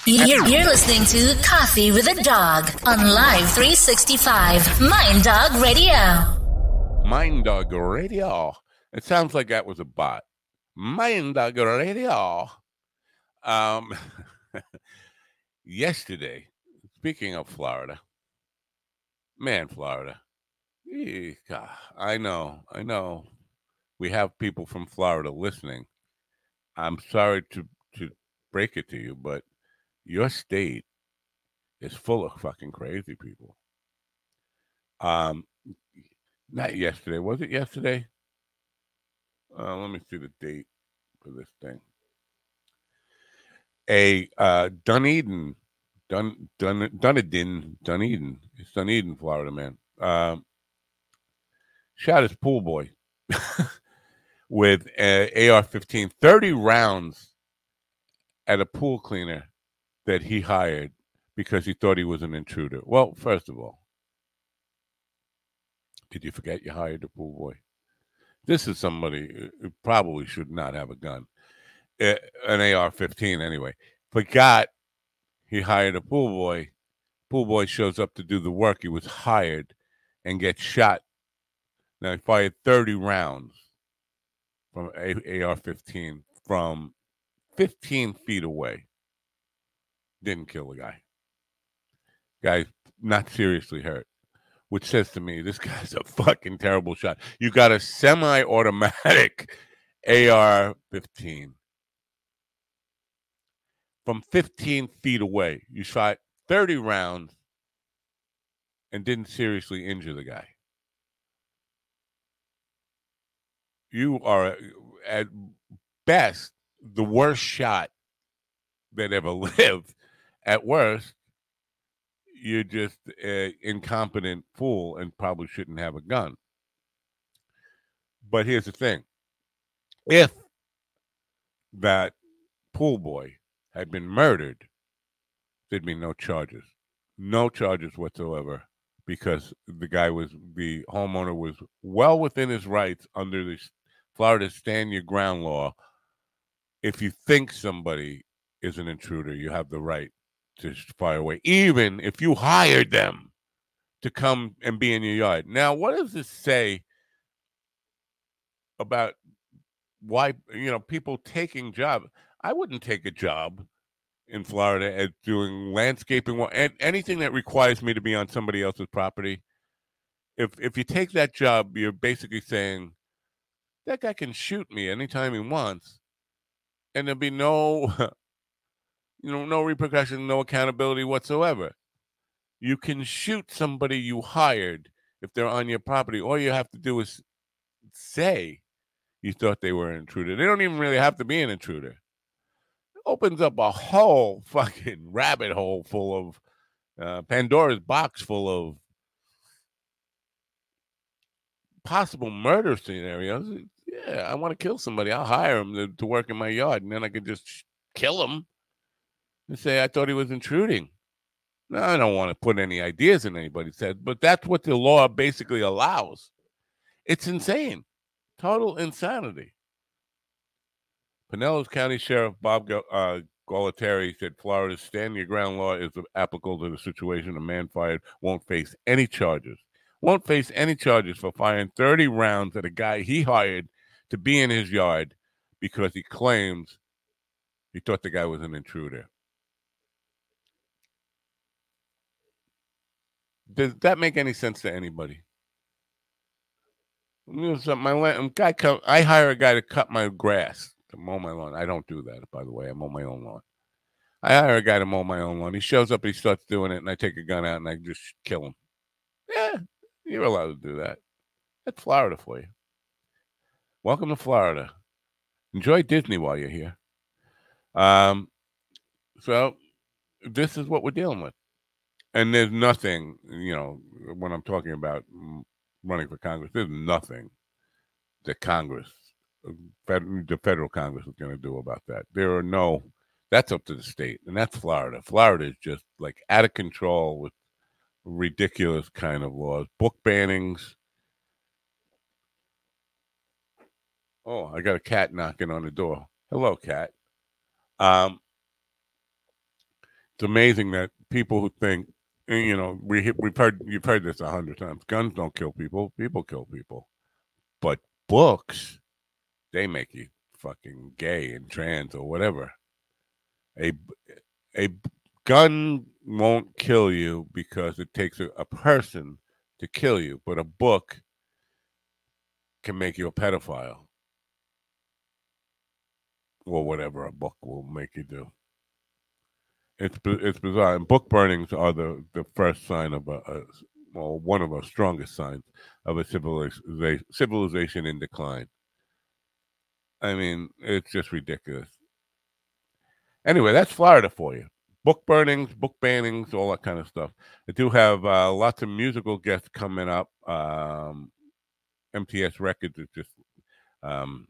You're, listening to Coffee with a Dog on Live 365 Mind Dog Radio. Mind Dog Radio. It sounds like that was a bot. Mind Dog Radio. Um, yesterday, speaking of Florida, man, Florida. I know, I know. We have people from Florida listening. I'm sorry to to break it to you, but your state is full of fucking crazy people. Um, not yesterday. Was it yesterday? Uh, let me see the date for this thing. A uh, Dunedin, Dun Dun Dunedin, Dunedin, it's Dunedin, Florida man. Um, shot his pool boy with a AR-15, 30 rounds at a pool cleaner that he hired because he thought he was an intruder. Well, first of all, did you forget you hired a pool boy? This is somebody who probably should not have a gun, an AR-15 anyway. Forgot he hired a pool boy. Pool boy shows up to do the work. He was hired and gets shot. Now he fired 30 rounds from A AR-15 from 15 feet away. Didn't kill the guy. Guy not seriously hurt which says to me, this guy's a fucking terrible shot. You got a semi automatic AR 15 from 15 feet away. You shot 30 rounds and didn't seriously injure the guy. You are, at best, the worst shot that ever lived. At worst, you're just an incompetent fool and probably shouldn't have a gun. But here's the thing if that pool boy had been murdered, there'd be no charges. No charges whatsoever because the guy was, the homeowner was well within his rights under the Florida Stand Your Ground law. If you think somebody is an intruder, you have the right to fire away, even if you hired them to come and be in your yard. Now, what does this say about why you know people taking job? I wouldn't take a job in Florida at doing landscaping and anything that requires me to be on somebody else's property. If if you take that job, you're basically saying that guy can shoot me anytime he wants, and there'll be no you know, no repercussion, no accountability whatsoever. You can shoot somebody you hired if they're on your property. All you have to do is say you thought they were an intruder. They don't even really have to be an intruder. It opens up a whole fucking rabbit hole full of uh, Pandora's box full of possible murder scenarios. Yeah, I want to kill somebody. I'll hire him to, to work in my yard, and then I could just kill him and say, I thought he was intruding. No, I don't want to put any ideas in anybody's head, but that's what the law basically allows. It's insane. Total insanity. Pinellas County Sheriff Bob uh, Gualtieri said Florida's stand your ground law is applicable to the situation. A man fired won't face any charges. Won't face any charges for firing 30 rounds at a guy he hired to be in his yard because he claims he thought the guy was an intruder. Does that make any sense to anybody? You know, my land, guy I hire a guy to cut my grass, to mow my lawn. I don't do that, by the way. I mow my own lawn. I hire a guy to mow my own lawn. He shows up, he starts doing it, and I take a gun out and I just kill him. Yeah, you're allowed to do that. That's Florida for you. Welcome to Florida. Enjoy Disney while you're here. Um, so this is what we're dealing with and there's nothing, you know, when I'm talking about running for Congress, there's nothing that Congress, the federal Congress, is going to do about that. There are no. That's up to the state, and that's Florida. Florida is just like out of control with ridiculous kind of laws, book bannings. Oh, I got a cat knocking on the door. Hello, cat. Um, it's amazing that people who think you know, we we've heard you've heard this a hundred times. Guns don't kill people; people kill people. But books, they make you fucking gay and trans or whatever. A a gun won't kill you because it takes a, a person to kill you, but a book can make you a pedophile or whatever a book will make you do it's it's bizarre. And book burnings are the, the first sign of a, a well, one of the strongest signs of a civilization civilization in decline. I mean, it's just ridiculous. Anyway, that's Florida for you. Book burnings, book bannings, all that kind of stuff. I do have uh, lots of musical guests coming up. Um, MTS Records is just um,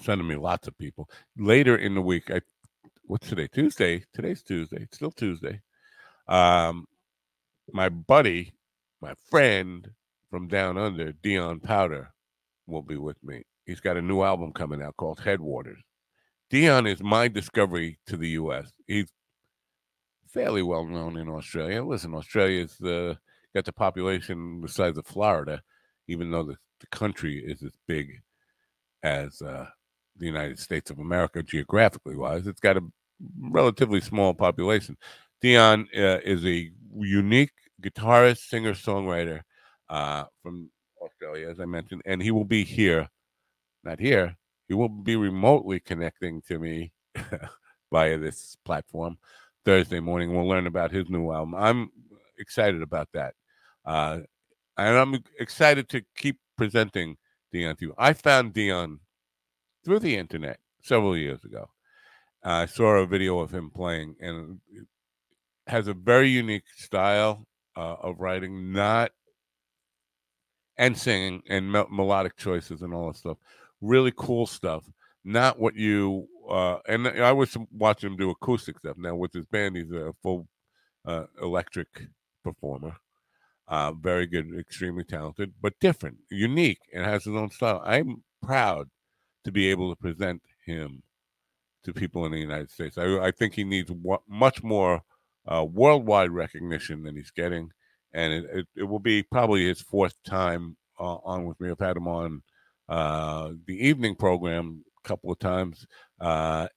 sending me lots of people. Later in the week, I what's today? Tuesday. Today's Tuesday. It's still Tuesday. Um, my buddy, my friend from down under, Dion Powder, will be with me. He's got a new album coming out called Headwaters. Dion is my discovery to the U.S. He's fairly well known in Australia. Listen, Australia's uh, got the population the size of Florida, even though the, the country is as big as uh, the United States of America geographically wise. It's got a relatively small population. Dion uh, is a unique guitarist, singer, songwriter uh, from Australia, as I mentioned, and he will be here, not here. He will be remotely connecting to me via this platform Thursday morning. We'll learn about his new album. I'm excited about that, uh, and I'm excited to keep presenting Dion to you. I found Dion through the internet several years ago. I saw a video of him playing, and has a very unique style uh, of writing, not and singing and me- melodic choices and all that stuff. Really cool stuff. Not what you uh, and I was watching him do acoustic stuff. Now with his band, he's a full uh, electric performer. Uh, very good, extremely talented, but different, unique, and has his own style. I'm proud to be able to present him to people in the United States. I, I think he needs much more uh, worldwide recognition than he's getting, and it, it, it, will be probably his fourth time uh, on with me. I've had him on uh, the evening program a couple of times. Uh,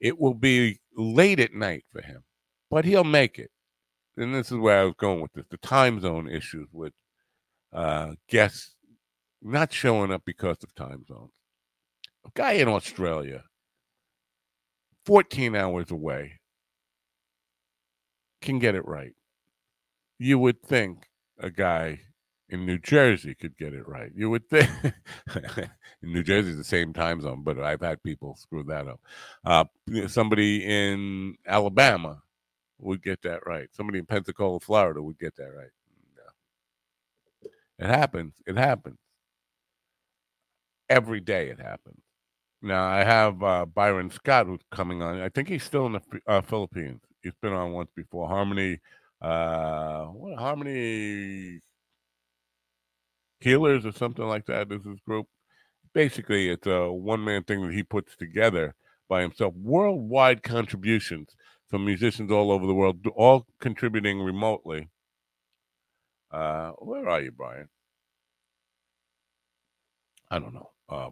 it will be late at night for him, but he'll make it. And this is where I was going with this: the time zone issues with uh, guests not showing up because of time zones. A guy in Australia 14 hours away can get it right. You would think a guy in New Jersey could get it right. You would think in New Jersey the same time zone, but I've had people screw that up. Uh, somebody in Alabama would get that right. Somebody in Pensacola, Florida would get that right. No. It happens. It happens. Every day it happens. Now I have uh, Byron Scott who's coming on. I think he's still in the uh, Philippines. He's been on once before. Harmony, uh, what Harmony Healers or something like that is his group. basically it's a one man thing that he puts together by himself. Worldwide contributions from musicians all over the world, all contributing remotely. Uh, where are you, Brian? I don't know. Uh,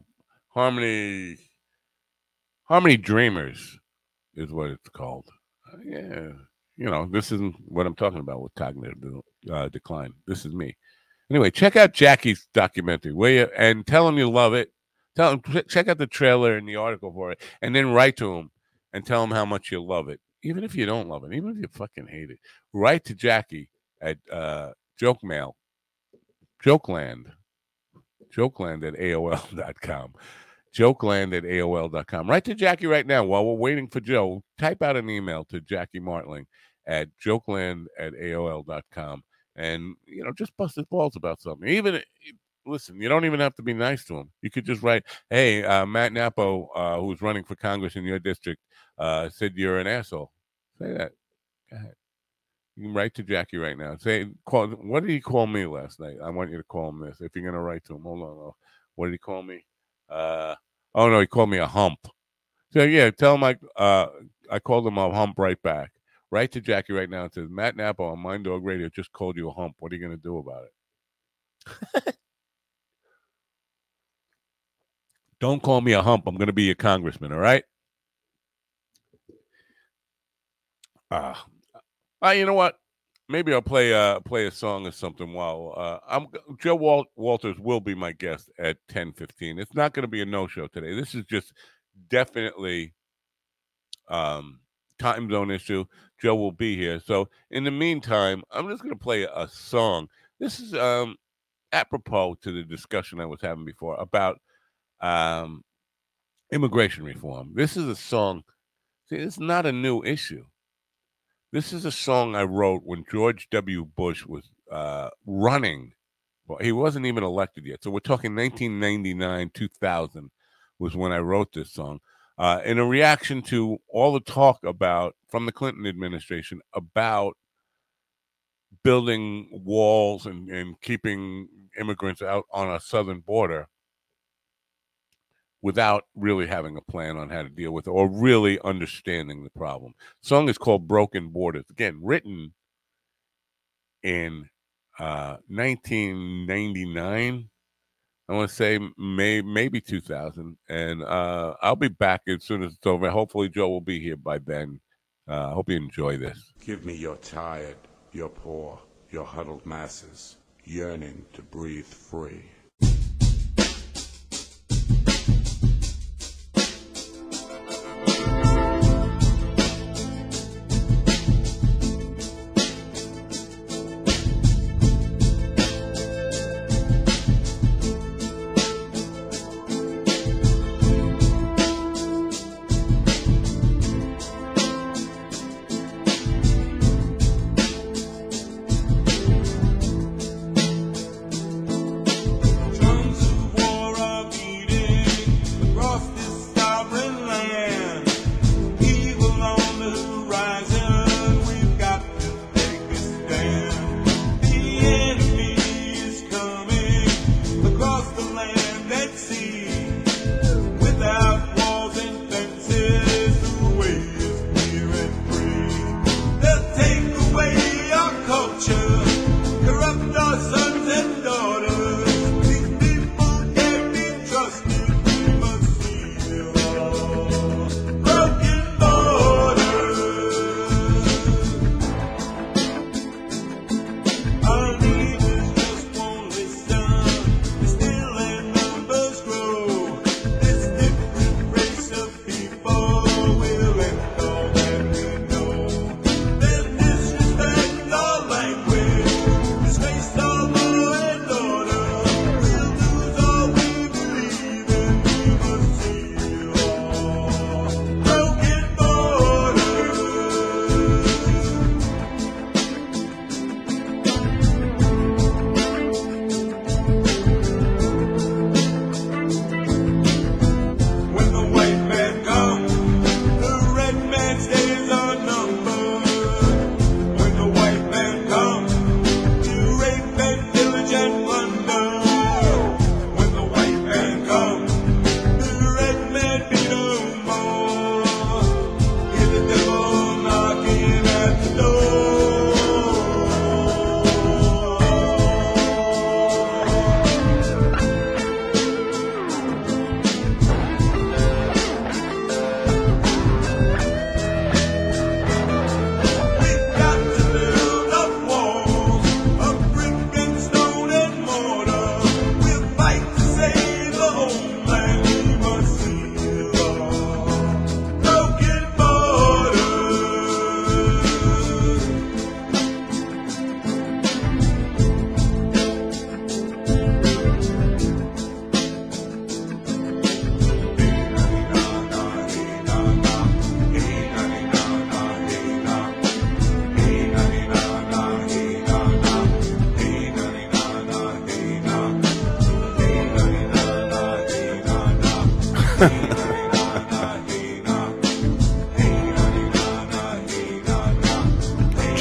Harmony, Harmony Dreamers is what it's called. Uh, yeah, you know, this isn't what I'm talking about with cognitive uh, decline. This is me. Anyway, check out Jackie's documentary, will you? And tell him you love it. Tell him check out the trailer and the article for it, and then write to him and tell him how much you love it. Even if you don't love it, even if you fucking hate it, write to Jackie at uh, Joke Mail, Jokeland, Jokeland at AOL.com. Jokeland at AOL.com. Write to Jackie right now while we're waiting for Joe. Type out an email to Jackie Martling at jokeland at AOL.com and, you know, just bust his balls about something. Even, listen, you don't even have to be nice to him. You could just write, hey, uh, Matt Nappo, uh, who's running for Congress in your district, uh, said you're an asshole. Say that. Go ahead. You can write to Jackie right now. Say, call. What did he call me last night? I want you to call him this. If you're gonna write to him, hold on. What did he call me? Uh, oh no, he called me a hump. So yeah, tell him I uh, I called him a hump right back. Write to Jackie right now and says Matt Nappo on Mind Dog Radio just called you a hump. What are you gonna do about it? Don't call me a hump. I'm gonna be a congressman. All right. Ah, uh, you know what? Maybe I'll play uh play a song or something while uh I'm Joe Wal- Walters will be my guest at 10:15. It's not going to be a no show today. This is just definitely um time zone issue. Joe will be here. So in the meantime, I'm just going to play a song. This is um apropos to the discussion I was having before about um immigration reform. This is a song. See, it's not a new issue. This is a song I wrote when George W. Bush was uh, running. Well, he wasn't even elected yet. So we're talking 1999, 2000 was when I wrote this song. Uh, in a reaction to all the talk about from the Clinton administration about building walls and, and keeping immigrants out on our southern border without really having a plan on how to deal with it or really understanding the problem. The song is called Broken Borders. Again, written in uh, 1999. I want to say may, maybe 2000. And uh, I'll be back as soon as it's over. Hopefully, Joe will be here by then. I uh, hope you enjoy this. Give me your tired, your poor, your huddled masses, yearning to breathe free.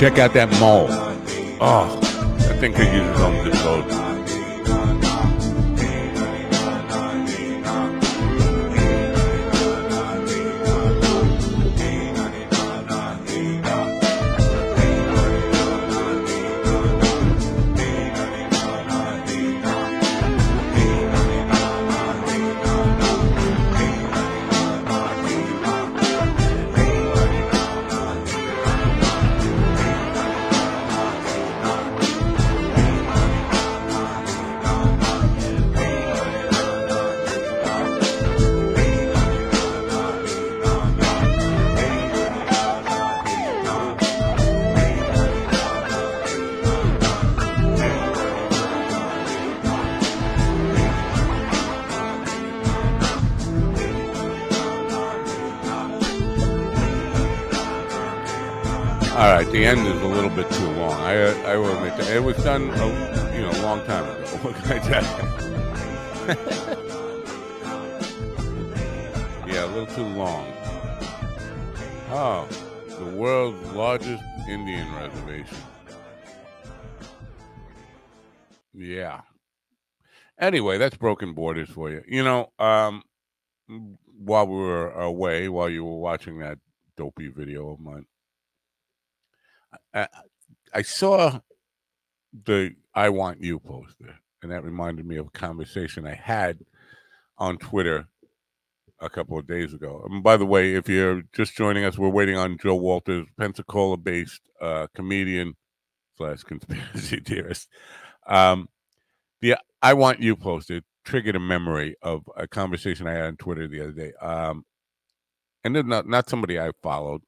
Check out that mole. Oh, that thing could use its own zip code. All right, the end is a little bit too long. I I will admit that. it was done a you know a long time ago. What can I tell you? yeah, a little too long. Oh, the world's largest Indian reservation. Yeah. Anyway, that's broken borders for you. You know, um, while we were away, while you were watching that dopey video of mine. I, saw the I want you poster, and that reminded me of a conversation I had on Twitter a couple of days ago. And by the way, if you're just joining us, we're waiting on Joe Walters, Pensacola based uh, comedian slash conspiracy theorist. Um, the I want you poster triggered a memory of a conversation I had on Twitter the other day. Um, and not not somebody I followed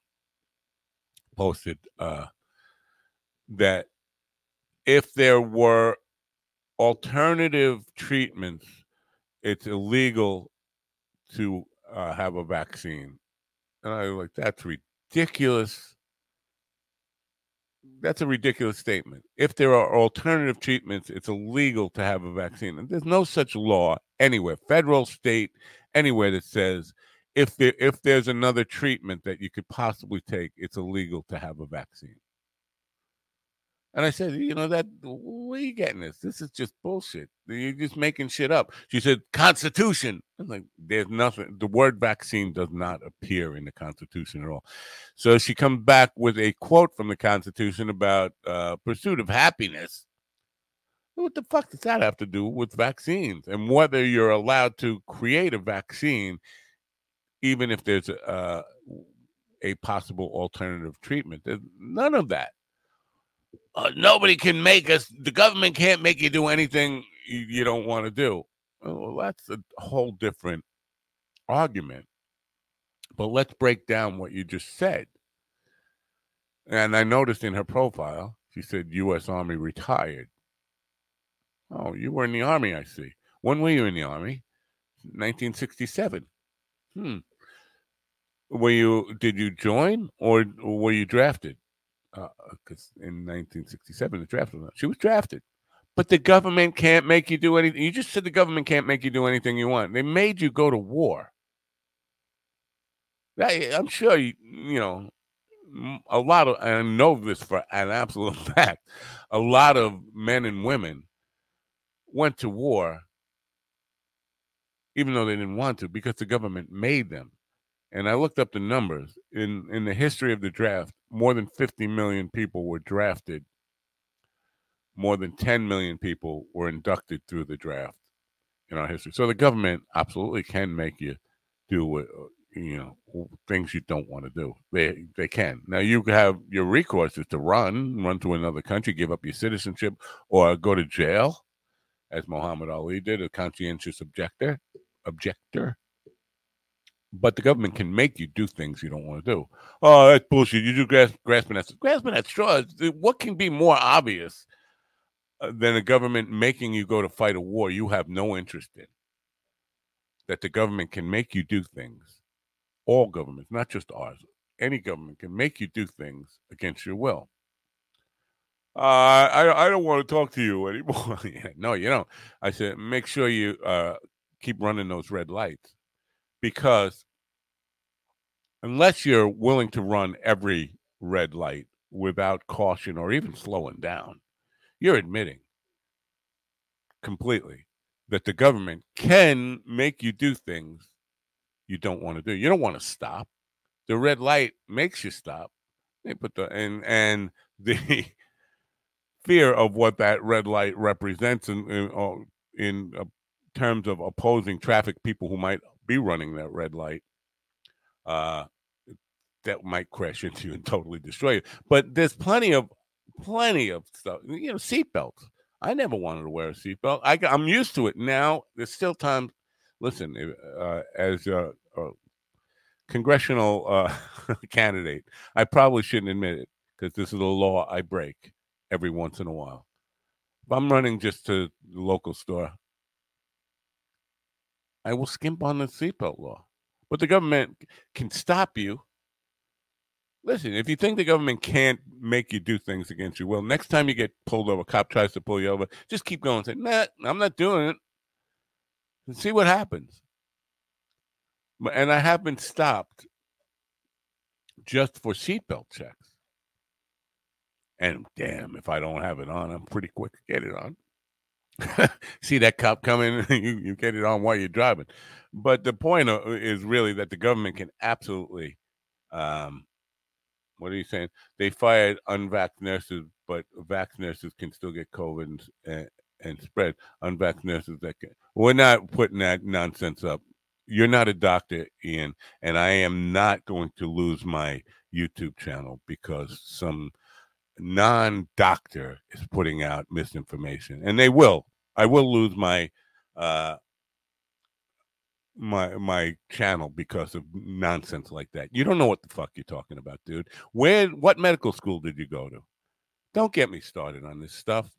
posted uh, that if there were alternative treatments, it's illegal to uh, have a vaccine. And I was like, that's ridiculous. That's a ridiculous statement. If there are alternative treatments, it's illegal to have a vaccine. And there's no such law anywhere, federal, state, anywhere that says if there if there's another treatment that you could possibly take, it's illegal to have a vaccine. And I said, you know, that where you getting this? This is just bullshit. You're just making shit up. She said, Constitution. I'm like, there's nothing. The word vaccine does not appear in the Constitution at all. So she comes back with a quote from the Constitution about uh, pursuit of happiness. What the fuck does that have to do with vaccines and whether you're allowed to create a vaccine, even if there's a, uh, a possible alternative treatment? There's none of that uh, nobody can make us the government can't make you do anything you, you don't want to do well that's a whole different argument. But let's break down what you just said. And i noticed in her profile she said u.s army retired. Oh you were in the army i see. When were you in the army? 1967 hmm. Were you did you join or were you drafted because uh, in 1967 the draft she was drafted. But the government can't make you do anything you just said the government can't make you do anything you want. They made you go to war. I'm sure you, you know a lot of i know this for an absolute fact a lot of men and women went to war even though they didn't want to because the government made them. And I looked up the numbers. In in the history of the draft. More than 50 million people were drafted. More than 10 million people were inducted through the draft in our history. So the government absolutely can make you do what uh, you know things you don't want to do. They they can. Now you have your recourse is to run, run to another country, give up your citizenship, or go to jail, as Muhammad Ali did, a conscientious objector. Objector but the government can make you do things you don't want to do. Oh, that's bullshit. You do grasp, grasping at grasping at straws. What can be more obvious uh, than a government making you go to fight a war you have no interest in? That the government can make you do things. All governments, not just ours. Any government can make you do things against your will. Uh, I I don't want to talk to you anymore. no, you don't. I said make sure you uh, keep running those red lights because unless you're willing to run every red light without caution or even slowing down, you're admitting completely that the government can make you do things you don't want to do. You don't want to stop. The red light makes you stop. They put the and and the fear of what that red light represents in in, uh, in uh, terms of opposing traffic people who might be running that red light uh that might crash into you and totally destroy you. But there's plenty of plenty of stuff you know seatbelts i never wanted to wear a seatbelt I, i'm used to it now. There's still times listen uh, as a, a congressional uh, candidate i probably shouldn't admit it because this is a law i break every once in a while. If i'm running just to the local store I will skimp on the seatbelt law. But the government can stop you. Listen, if you think the government can't make you do things against your will, next time you get pulled over, cop tries to pull you over, just keep going. And say, nah, I'm not doing it. And see what happens. And I have been stopped just for seatbelt checks. And damn, if I don't have it on, I'm pretty quick to get it on. see that cop coming, you, you get it on while you're driving. But the point is really that the government can absolutely, um, what are you saying? They fired unvaxxed nurses, but vax nurses can still get COVID and, and, and spread. Unvaxxed nurses that can. We're not putting that nonsense up. You're not a doctor, Ian, and I am not going to lose my YouTube channel because some non-doctor is putting out misinformation and they will. I will lose my uh my my channel because of nonsense like that. You don't know what the fuck you're talking about dude. Where what medical school did you go to? Don't get me started on this stuff.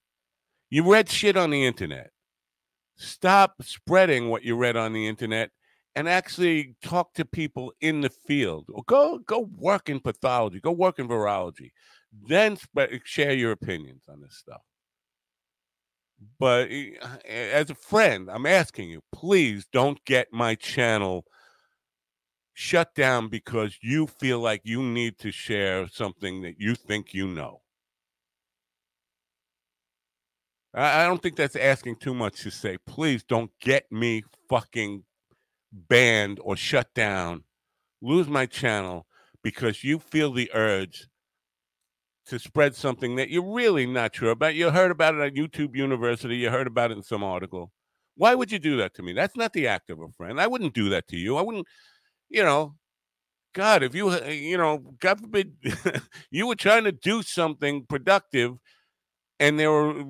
You read shit on the internet. Stop spreading what you read on the internet and actually talk to people in the field. Or go go work in pathology. Go work in virology then spread, share your opinions on this stuff. But eh, as a friend, I'm asking you, please don't get my channel shut down because you feel like you need to share something that you think you know. I don't think that's asking too much to say. Please don't get me fucking banned or shut down, lose my channel because you feel the urge to spread something that you're really not sure about. You heard about it at YouTube University, you heard about it in some article. Why would you do that to me? That's not the act of a friend. I wouldn't do that to you. I wouldn't, you know, God, if you, you know, God forbid, you were trying to do something productive and there were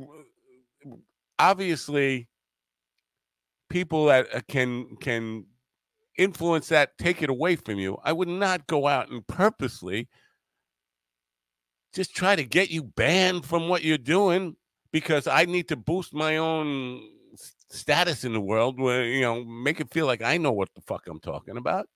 obviously people that uh, can can influence that take it away from you i would not go out and purposely just try to get you banned from what you're doing because I need to boost my own status in the world where, you know, make it feel like I know what the fuck I'm talking about.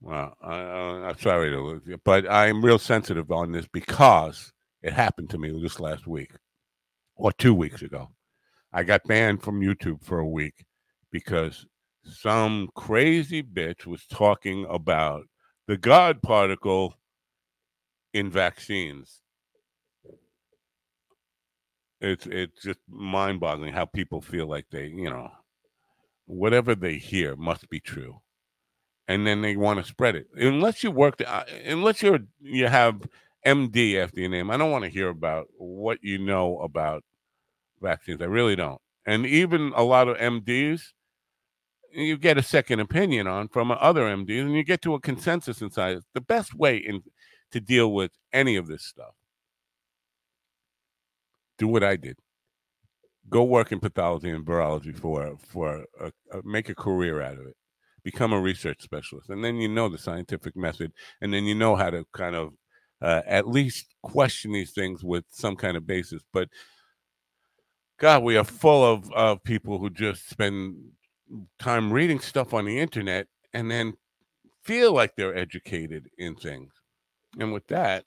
Well, I, am sorry to lose you, but I'm real sensitive on this because it happened to me just last week or two weeks ago. I got banned from YouTube for a week because some crazy bitch was talking about the God particle in vaccines. It's it's just mind boggling how people feel like they, you know, whatever they hear must be true. And then they want to spread it. Unless you work, uh, unless you're you have MD after your name, I don't want to hear about what you know about vaccines. I really don't. And even a lot of MDs, you get a second opinion on from other MDs, and you get to a consensus inside. The best way in to deal with any of this stuff. Do what I did. Go work in pathology and virology for for a, a, make a career out of it. Become a research specialist, and then you know the scientific method, and then you know how to kind of uh, at least question these things with some kind of basis. But God, we are full of, of people who just spend time reading stuff on the internet and then feel like they're educated in things. And with that,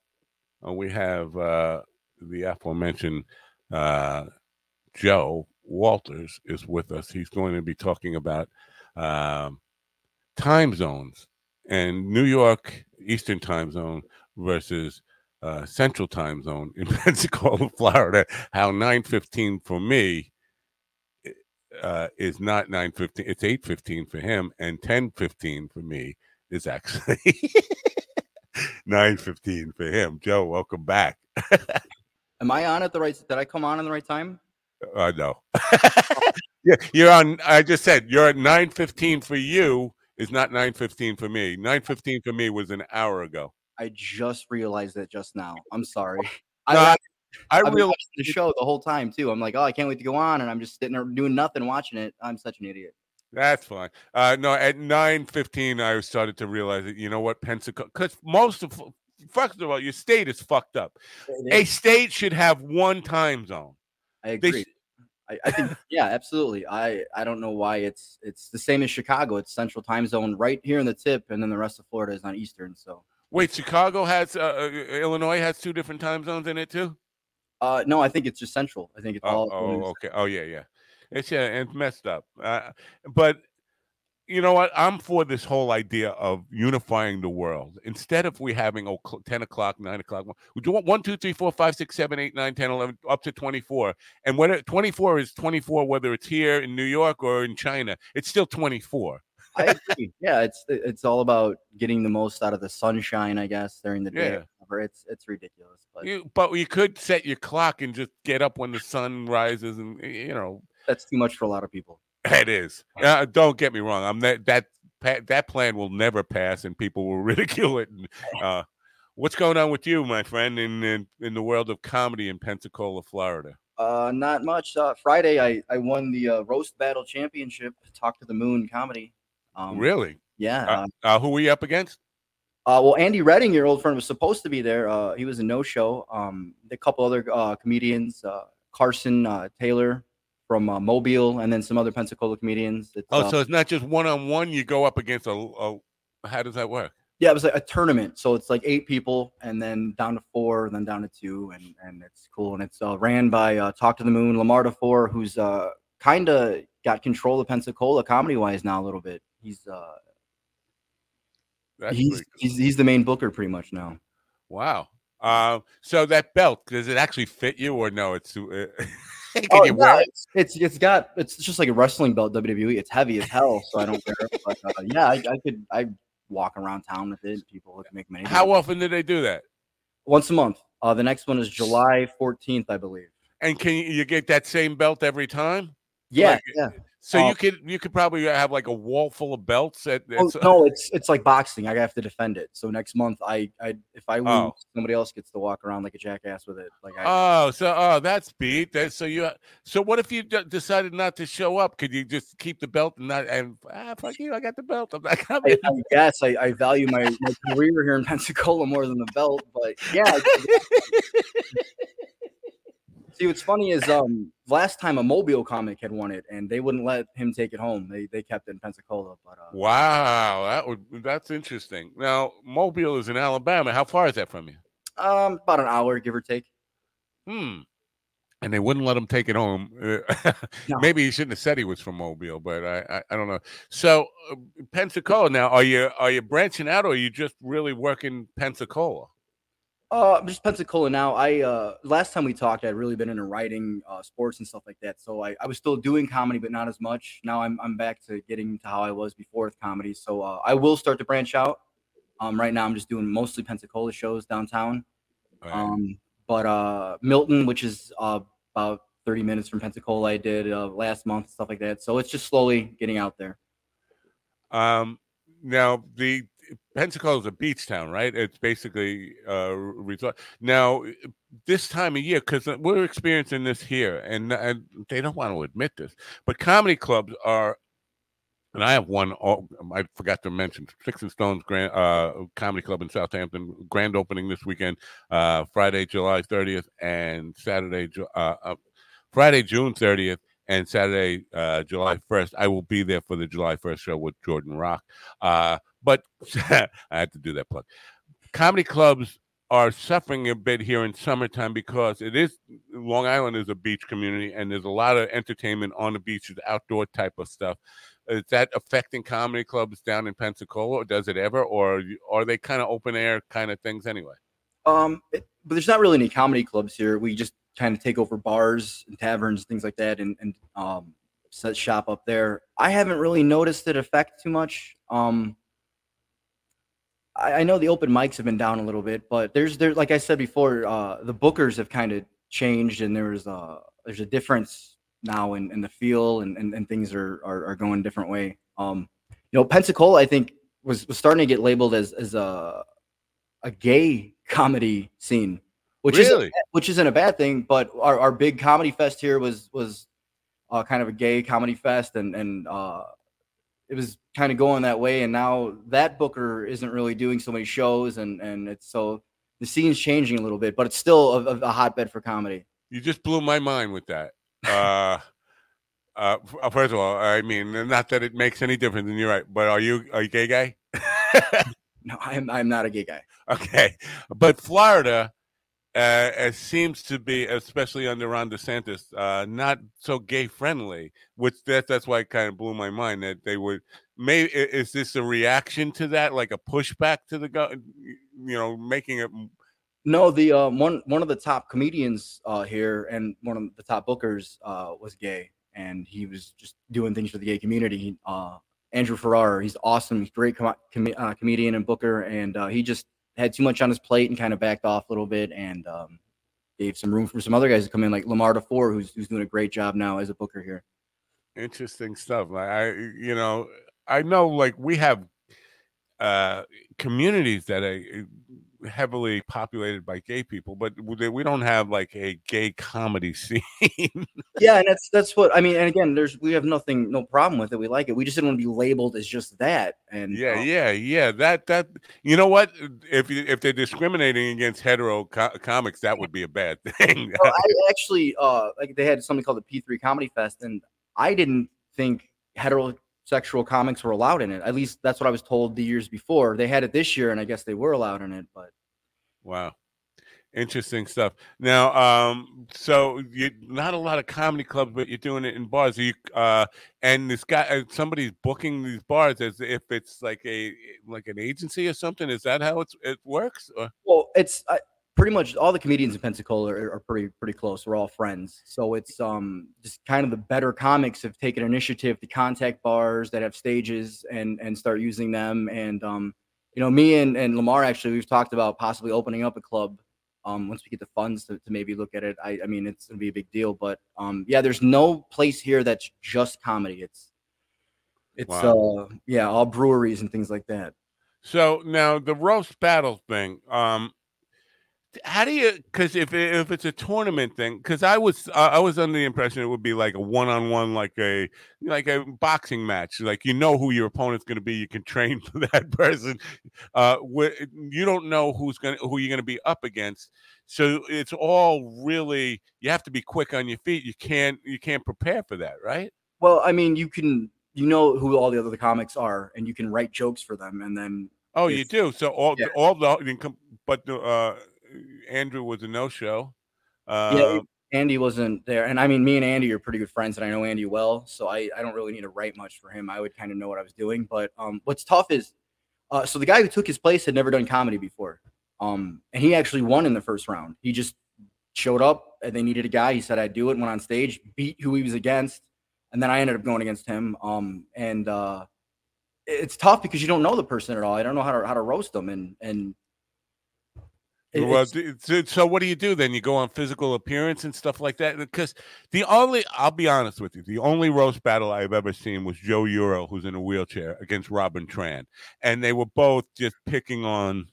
uh, we have uh, the aforementioned uh, Joe Walters is with us. He's going to be talking about um, time zones and New York Eastern Time Zone versus uh, Central Time Zone in Pensacola, Florida. How nine fifteen for me uh, is not nine fifteen; it's eight fifteen for him, and ten fifteen for me is actually nine fifteen for him. Joe, welcome back. Am I on at the right? Did I come on in the right time? Uh, no. yeah, you're on. I just said you're at nine fifteen for you. Is not nine fifteen for me. Nine fifteen for me was an hour ago. I just realized that just now. I'm sorry. No, I, I I've realized the show the whole time too. I'm like, oh, I can't wait to go on, and I'm just sitting there doing nothing, watching it. I'm such an idiot. that's fine. Uh, no, at nine fifteen, I started to realize that you know what, Pensacola, because most of first of all, your state is fucked up. A state should have one time zone. I They agree. I, I think, yeah, absolutely. I I don't know why it's it's the same as Chicago. It's Central Time Zone right here in the tip, and then the rest of Florida is on Eastern. So, Wait, Chicago has uh, uh, Illinois has two different time zones in it too. Uh, no, I think it's just Central. I think it's Oh, all. oh, okay. Oh, yeah, yeah. It's yeah, it's messed up. Uh, but you know what? I'm for this whole idea of unifying the world. Instead of we having oh, 10 o'clock, 9 o'clock, we do want 1, 2, 3, 4, 5, 6, 7, 8, 9, 10, 11, up to 24. And it, 24 is 24, whether it's here in New York or in China, it's still 24. I agree. Yeah, it's it's all about getting the most out of the sunshine, I guess, during the day. Yeah. Whatever. It's it's ridiculous, but You, but you could set your clock and just get up when the sun rises, and you know that's too much for a lot of people. it is. Uh, don't get me wrong. I'm that that that plan will never pass, and people will ridicule it. And, uh, what's going on with you, my friend, in, in in the world of comedy in Pensacola, Florida? Uh, not much. Uh, Friday, I I won the uh, roast battle championship. Talk to the Moon comedy. Um, really? Yeah. Uh, uh, who were you up against? Uh, well, Andy Redding, your old friend, was supposed to be there. Uh, he was a no-show. Um, a couple other uh, comedians, uh, Carson uh, Taylor from uh, Mobile, and then some other Pensacola comedians. It's, Oh, so it's not just one on one. You go up against a, a. How does that work? yeah, it was like a tournament. So it's like eight people, and then down to four, and then down to two, and and it's cool. And it's uh, ran by uh, Talk to the Moon, Lamar DeFore, who's uh, kind of got control of Pensacola comedy-wise now a little bit. He's uh, That's he's, he's he's the main booker pretty much now. wow. Uh, so that belt does it actually fit you or no? It's uh, can Oh, you wear it? it's, it's it's got it's just like a wrestling belt WWE. It's heavy as hell, so I don't care. But uh, yeah, I, I could I walk around town with it. People would make money. How often do they do that? Once a month. Uh, the next one is July 14th, I believe. And can you, you get that same belt every time? Yeah, Like, yeah. So Uh, you could you could probably have like a wall full of belts. At, Oh, no, it's it's like boxing. I have to defend it. So next month, I I if I lose, Oh. somebody else gets to walk around like a jackass with it. Like I, Oh, so oh, that's beat. That, so you so what if you d- decided not to show up? Could you just keep the belt and not and ah fuck you? I got the belt. I'm not I. I guess I, I value my, my career here in Pensacola more than the belt, but yeah. See, what's funny is um last time a Mobile comic had won it, and they wouldn't let him take it home. They they kept it in Pensacola, but uh, Wow, that would that's interesting. Now Mobile is in Alabama. How far is that from you? um about an hour, give or take. Hmm. And they wouldn't let him take it home. No. Maybe he shouldn't have said he was from Mobile, but I I, I don't know. So uh, Pensacola. Now, are you are you branching out, or are you just really working Pensacola? Uh, I'm just Pensacola now. I uh last time we talked, I'd really been into writing, uh, sports and stuff like that. So I, I was still doing comedy, but not as much. Now I'm I'm back to getting to how I was before with comedy. So uh, I will start to branch out. Um, right now I'm just doing mostly Pensacola shows downtown. Right. Um, but uh, Milton, which is uh, about 30 minutes from Pensacola, I did uh, last month, stuff like that. So it's just slowly getting out there. Um, now the Pensacola is a beach town, right? It's basically uh resort. Now this time of year, because we're experiencing this here, and, and they don't want to admit this, but comedy clubs are. And I have one. I forgot to mention Six and Stones Grand uh, Comedy Club in Southampton grand opening this weekend, uh, Friday, July 30th, and Saturday, uh, uh, Friday, June 30th, and Saturday, uh, July 1st. I will be there for the July 1st show with Jordan Rock. But I had to do that plug. Comedy clubs are suffering a bit here in summertime because it is Long Island is a beach community and there's a lot of entertainment on the beaches, outdoor type of stuff. Is that affecting comedy clubs down in Pensacola, or does it ever, or are they kind of open air kind of things anyway? Um, it, but there's not really any comedy clubs here. We just kind of take over bars and taverns, and things like that, and and um, set shop up there. I haven't really noticed it affect too much. Um, I, I know the open mics have been down a little bit, but there's there like I said before, uh, the bookers have kind of changed, and there's uh there's a difference now in, in the feel, and, and, and things are, are are going a different way. Um, you know, Pensacola, I think was, was starting to get labeled as as a a gay comedy scene, which Really? is which isn't a bad thing. But our, our big comedy fest here was was uh, kind of a gay comedy fest, and and uh, it was kind of going that way. And now that Booker isn't really doing so many shows, and and it's so the scene's changing a little bit, but it's still a, a, hotbed for comedy. You just blew my mind with that. Uh, uh, first of all, I mean, not that it makes any difference, and you're right. But are you are you gay guy? No, I'm I'm not a gay guy. Okay, but Florida uh, it seems to be, especially under Ron DeSantis, uh, not so gay friendly. Which that that's why it kind of blew my mind that they would. Maybe is this a reaction to that, like a pushback to the go? You know, making it. No, the um, one one of the top comedians uh, here and one of the top bookers uh, was gay, and he was just doing things for the gay community. Uh, Andrew Farrar, he's awesome, he's great com- com- uh, comedian and booker, and uh, he just had too much on his plate and kind of backed off a little bit and um, gave some room for some other guys to come in, like Lamar DeFore, who's who's doing a great job now as a booker here. interesting stuff. Like I, you know, I know like we have uh communities that are uh, heavily populated by gay people, but we don't have like a gay comedy scene. yeah, and that's that's what I mean. And again, there's we have nothing, no problem with it. We like it. We just didn't want to be labeled as just that. And yeah, uh, yeah, yeah. That that you know what? If you, if they're discriminating against hetero co- comics, that would be a bad thing. Well, I actually uh like they had something called the P3 Comedy Fest, and I didn't think heterosexual comics were allowed in it. At least that's what I was told the years before. They had it this year, and I guess they were allowed in it. But Wow. Interesting stuff. Now, um, so you not a lot of comedy clubs, but you're doing it in bars. Are you uh, and this guy, uh, somebody's booking these bars as if it's like a like an agency or something. Is that how it's it works? Or? well, it's I, pretty much all the comedians in Pensacola are, are pretty pretty close. We're all friends, so it's um just kind of the better comics have taken initiative to contact bars that have stages and and start using them. And um, you know, me and and Lamar actually we've talked about possibly opening up a club. Um, once we get the funds to, to maybe look at it, I, I mean, it's gonna be a big deal. But um, yeah, there's no place here that's just comedy. It's it's Wow. uh yeah, all breweries and things like that. So now the roast battle thing. Um, how do you? Because if if it's a tournament thing, because I was uh, I was under the impression it would be like a one on one, like a like a boxing match. Like you know who your opponent's going to be, you can train for that person. Uh, you don't know who's going to who you're going to be up against. So it's all really you have to be quick on your feet. You can't you can't prepare for that, right? Well, I mean, you can you know who all the other comics are, and you can write jokes for them, and then Oh, you do. So all yeah. all the you can- but the, uh, Andrew was a no show. Uh, yeah, Andy wasn't there, and I mean, me and Andy are pretty good friends, and I know Andy well, so I I don't really need to write much for him. I would kind of know what I was doing, but um, what's tough is, uh, so the guy who took his place had never done comedy before, um, and he actually won in the first round. He just showed up, and they needed a guy. He said I'd do it. Went on stage, beat who he was against, and then I ended up going against him. Um, and uh, it's tough because you don't know the person at all. I don't know how to how to roast them, and and well, so, so what do you do then? You go on physical appearance and stuff like that. Because the only, I'll be honest with you, the only roast battle I've ever seen was Joe Euro, who's in a wheelchair, against Robin Tran, and they were both just picking on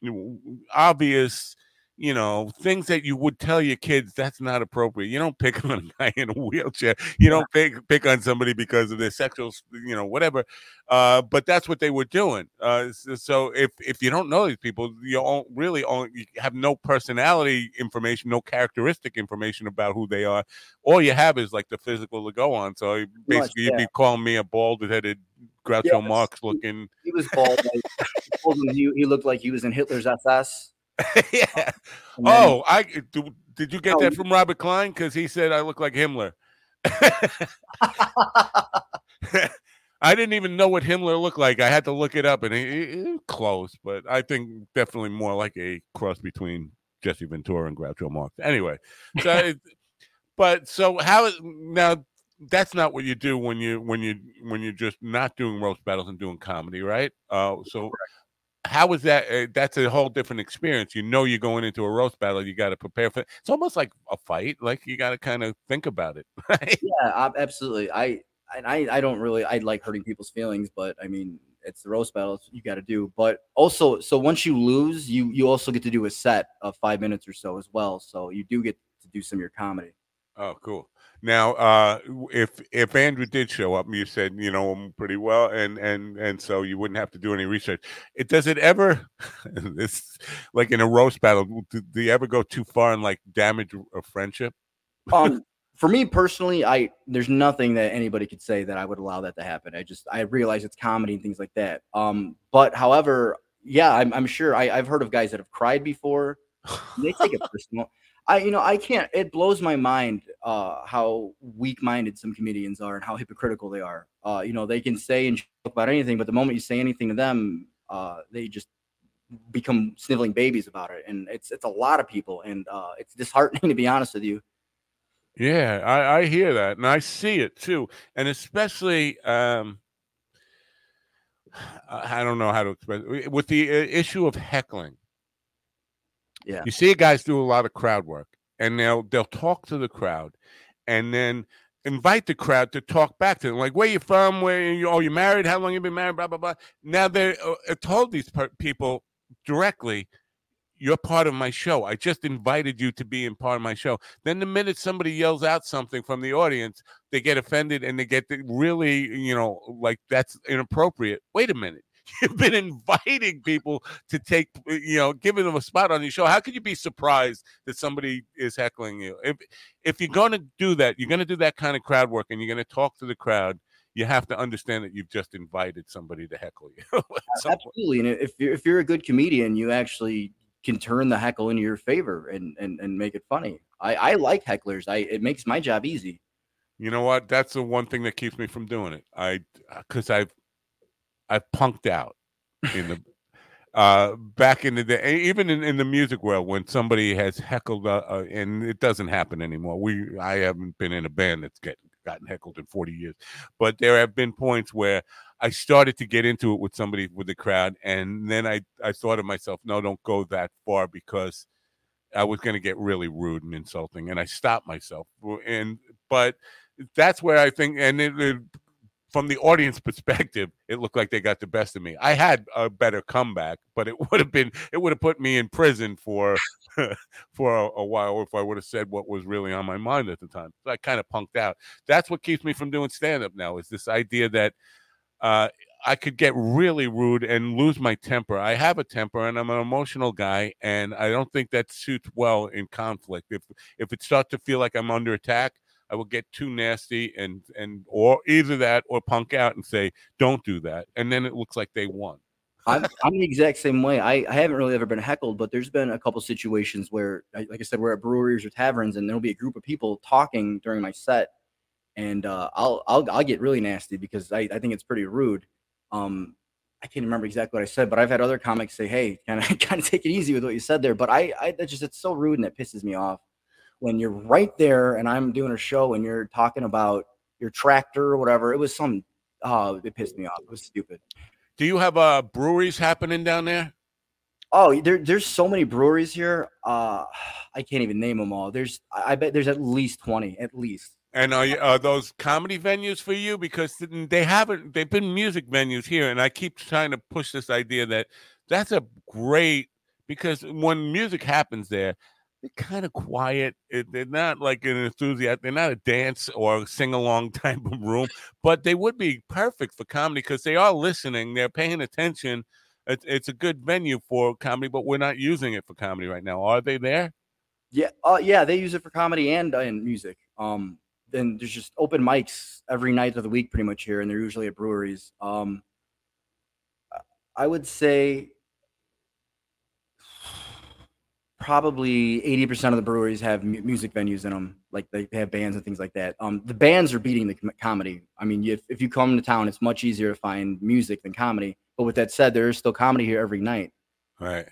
you know, obvious. You know, things that you would tell your kids that's not appropriate. You don't pick on a guy in a wheelchair. You don't pick pick on somebody because of their sexual, you know, whatever. Uh, but that's what they were doing. Uh, so if if you don't know these people, you don't really only, you have no personality information, no characteristic information about who they are. All you have is like the physical to go on. So basically, you'd yeah. be calling me a bald-headed Groucho Yes. Marx looking. he was bald. Like, I told him he, he looked like he was in Hitler's SS. yeah. Then- Oh, I do, did you get Oh, that from Robert Klein? Because he said I look like Himmler. I didn't even know what Himmler looked like. I had to look it up, and close, but I think definitely more like a cross between Jesse Ventura and Groucho Marx. Anyway, so it, but so how now? That's not what you do when you when you when you're just not doing roast battles and doing comedy, right? Uh, so how is that? Uh, that's a whole different experience. You know, you're going into a roast battle. You got to prepare for. It's almost like a fight. Like you got to kind of think about it, right? Yeah, ab- absolutely. I and I I don't really I like hurting people's feelings, but I mean it's the roast battles you got to do. But also, so once you lose, you you also get to do a set of five minutes or so as well. So you do get to do some of your comedy. Oh, cool. Now, uh, if if Andrew did show up, you said you know him pretty well, and and and so you wouldn't have to do any research. It does it ever, this like in a roast battle, do, do you ever go too far and like damage a friendship? Um, for me personally, I there's nothing that anybody could say that I would allow that to happen. I just I realize it's comedy and things like that. Um, but however, yeah, I'm I'm sure I, I've heard of guys that have cried before. They take it personal. I you know I can't. It blows my mind uh, how weak-minded some comedians are and how hypocritical they are. Uh, you know they can say and joke about anything, but the moment you say anything to them, uh, they just become sniveling babies about it. And it's it's a lot of people, and uh, it's disheartening to be honest with you. Yeah, I, I hear that, and I see it too, and especially um, I don't know how to express it. with the uh, issue of heckling. Yeah. You see guys do a lot of crowd work, and they'll they'll talk to the crowd, and then invite the crowd to talk back to them, like where you from, where are you oh you married, how long you been married, blah blah blah. Now they uh, uh, told these per- people directly, you're part of my show. I just invited you to be in part of my show. Then the minute somebody yells out something from the audience, they get offended and they get really, you know, like that's inappropriate. Wait a minute. You've been inviting people to take, uh, you know, giving them a spot on your show. How could you be surprised that somebody is heckling you? If if you're going to do that, you're going to do that kind of crowd work, and you're going to talk to the crowd. You have to understand that you've just invited somebody to heckle you. Absolutely. And if you're if you're a good comedian, you actually can turn the heckle into your favor and and, and make it funny. I, I like hecklers. I it makes my job easy. You know what? That's the one thing that keeps me from doing it. I uh, because I've I've punked out in the uh back in the day, even in, in the music world, when somebody has heckled, uh, uh, and it doesn't happen anymore. We I haven't been in a band that's get gotten heckled in forty years, but there have been points where I started to get into it with somebody with the crowd, and then I I thought to myself, no, don't go that far because I was going to get really rude and insulting, and I stopped myself. And but that's where I think, and it, it, from the audience perspective, it looked like they got the best of me. I had a better comeback, but it would have been it would have put me in prison for for a, a while if I would have said what was really on my mind at the time. So I kind of punked out. That's what keeps me from doing stand up now. Is this idea that uh, I could get really rude and lose my temper. I have a temper and I'm an emotional guy, and I don't think that suits well in conflict. If if it starts to feel like I'm under attack, I will get too nasty and and or either that or punk out and say, "Don't do that," and then it looks like they won. I'm, the exact same way. I, I haven't really ever been heckled, but there's been a couple situations where, like I said, we're at breweries or taverns, and there'll be a group of people talking during my set, and uh, I'll I'll I'll get really nasty because I, I think it's pretty rude. Um, I can't remember exactly what I said, but I've had other comics say, "Hey, kind of kind of take it easy with what you said there." But I I that just it's so rude and it pisses me off when you're right there and I'm doing a show and you're talking about your tractor or whatever. It was some oh, it pissed me off. It was stupid. Do you have uh breweries happening down there? Oh, there, there's so many breweries here. Uh, I can't even name them all. There's, I bet there's at least twenty, at least. And are, you, are those comedy venues for you? Because they haven't, they've been music venues here. And I keep trying to push this idea that that's a great, because when music happens there, they're kind of quiet. They're not like an enthusiast. They're not a dance or sing along type of room, but they would be perfect for comedy because they are listening. They're paying attention. It's, it's a good venue for comedy, but we're not using it for comedy right now. Are they there? Yeah, uh, yeah, they use it for comedy and uh, music. Um, then there's just open mics every night of the week, pretty much here, and they're usually at breweries. Um, I would say probably 80% of the breweries have mu- music venues in them like they, have bands and things like that um the bands are beating the com- comedy i mean if, if you come to town it's much easier to find music than comedy but with that said there is still comedy here every night Right.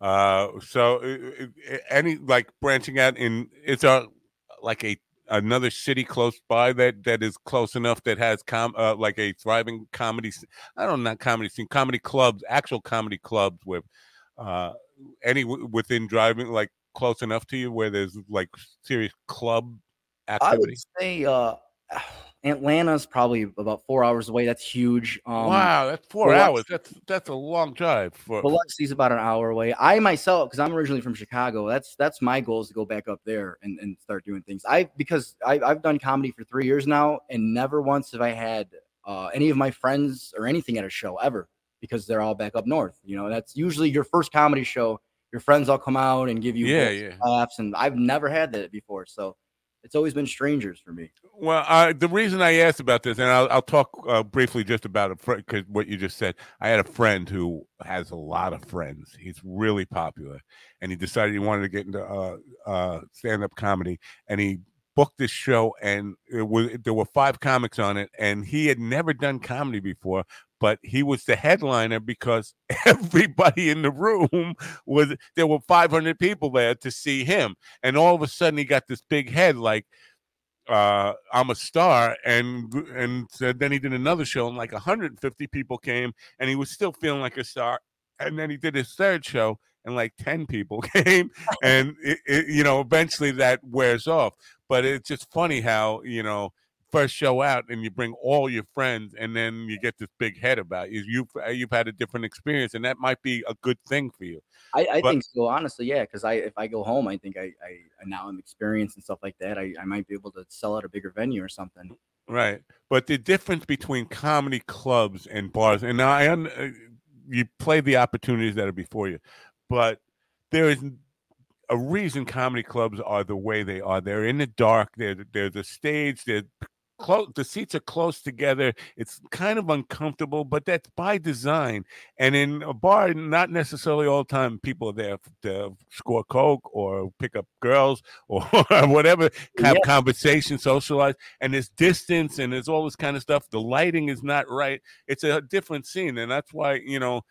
Uh, so uh, uh, any like branching out in it's a like a another city close by that that is close enough that has com uh, like a thriving comedy. i don't know, not comedy scene, comedy clubs, actual comedy clubs with uh any within driving like close enough to you where there's like serious club activity? i would say uh atlanta's probably about four hours away that's huge um wow, that's four Biloxi- hours. That's that's a long drive for. Biloxi's about an hour away. I myself, because I'm originally from Chicago, that's that's my goal is to go back up there and, and start doing things. I because I, I've done comedy for three years now, and never once have I had uh, any of my friends or anything at a show ever because they're all back up north. You know, that's usually your first comedy show. Your friends all come out and give you Yeah, yeah. laughs, and I've never had that before. So it's always been strangers for me. Well, uh, the reason I asked about this, and I'll, I'll talk uh, briefly just about it, because what you just said. I had a friend who has a lot of friends. He's really popular, and he decided he wanted to get into uh, uh, stand-up comedy, and he booked this show, and it was there were five comics on it, and he had never done comedy before, but he was the headliner because everybody in the room was there were 500 people there to see him, and all of a sudden he got this big head like uh I'm a star and and so then he did another show and like 150 people came and he was still feeling like a star and then he did his third show and like 10 people came and it, it, you know eventually that wears off but it's just funny how you know first show out and you bring all your friends and then you get this big head about you you've uh, you've had a different experience and that might be a good thing for you I, I But- think so, honestly, yeah. Because I, if I go home, I think I, I, i'm experienced and stuff like that. I, I might be able to sell at a bigger venue or something. Right. But the difference between comedy clubs and bars, and I uh, you play the opportunities that are before you, but there is a reason comedy clubs are the way they are. They're in the dark. They're, there's a stage. They're close. The seats are close together. It's kind of uncomfortable, but that's by design. And in a bar, not necessarily all the time people are there to score coke or pick up girls or whatever, have Yeah. conversation, socialize and there's distance and there's all this kind of stuff. The lighting is not right. It's a different scene, and that's why you know.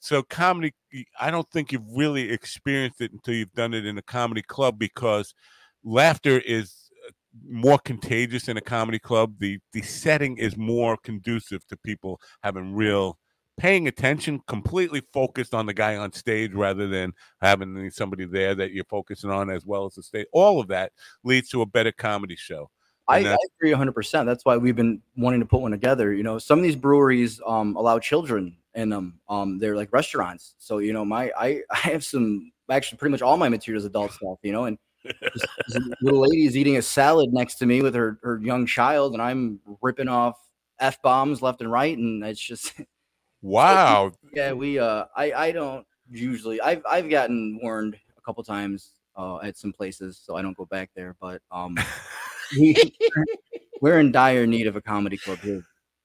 So comedy, i don't think you've really experienced it until you've done it in a comedy club because laughter is uh, more contagious in a comedy club. The the setting is more conducive to people having real paying attention, completely focused on the guy on stage rather than having somebody there that you're focusing on as well as the stage. All of that leads to a better comedy show. I, I agree 100%. That's why we've been wanting to put one together. You know, some of these breweries um, allow children in them. Um, they're like restaurants. So, you know, my I, I have some actually pretty much all my materials adult stuff, you know, and this, this little lady is eating a salad next to me with her, her young child, and I'm ripping off F bombs left and right. And it's just, Wow. yeah, we, uh, I, I don't usually, I've, I've gotten warned a couple times uh, at some places, so I don't go back there, but um, we, we're in dire need of a comedy club here.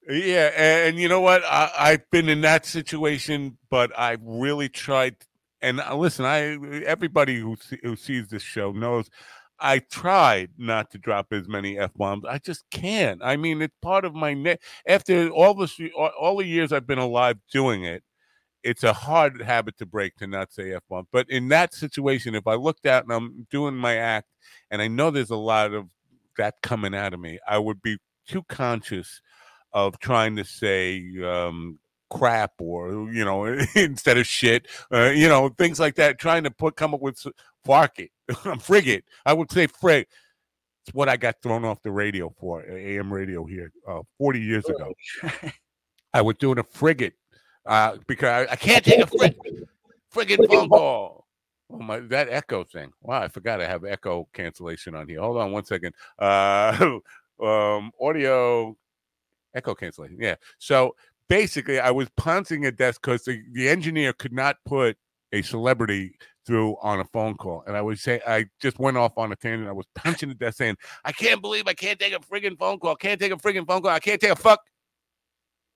Yeah, and you know what? I, I've been in that situation, but I really tried. And uh, listen, I everybody who see, who sees this show knows I tried not to drop as many f bombs. I just can't. I mean, it's part of my net. After all all, all the years I've been alive doing it, it's a hard habit to break to not say f bomb. But in that situation, if I looked out and I'm doing my act, and I know there's a lot of that coming out of me, I would be too conscious of trying to say um, crap or you know instead of shit, uh, you know things like that. Trying to put come up with fark it, frigate. I would say frig. It's what I got thrown off the radio for AM radio here uh, 40 years ago. I was doing a frigate uh, because I, I can't take a frig, friggin' phone call. Oh my, that echo thing. Wow, I forgot I have echo cancellation on here. Hold on one second. Uh, um, audio echo cancellation. Yeah. So basically, I was pouncing a desk because the, the engineer could not put a celebrity through on a phone call. And I was saying, I just went off on a tangent. I was punching the desk saying, I can't believe I can't take a friggin' phone call. Can't take a friggin' phone call. I can't take a fuck.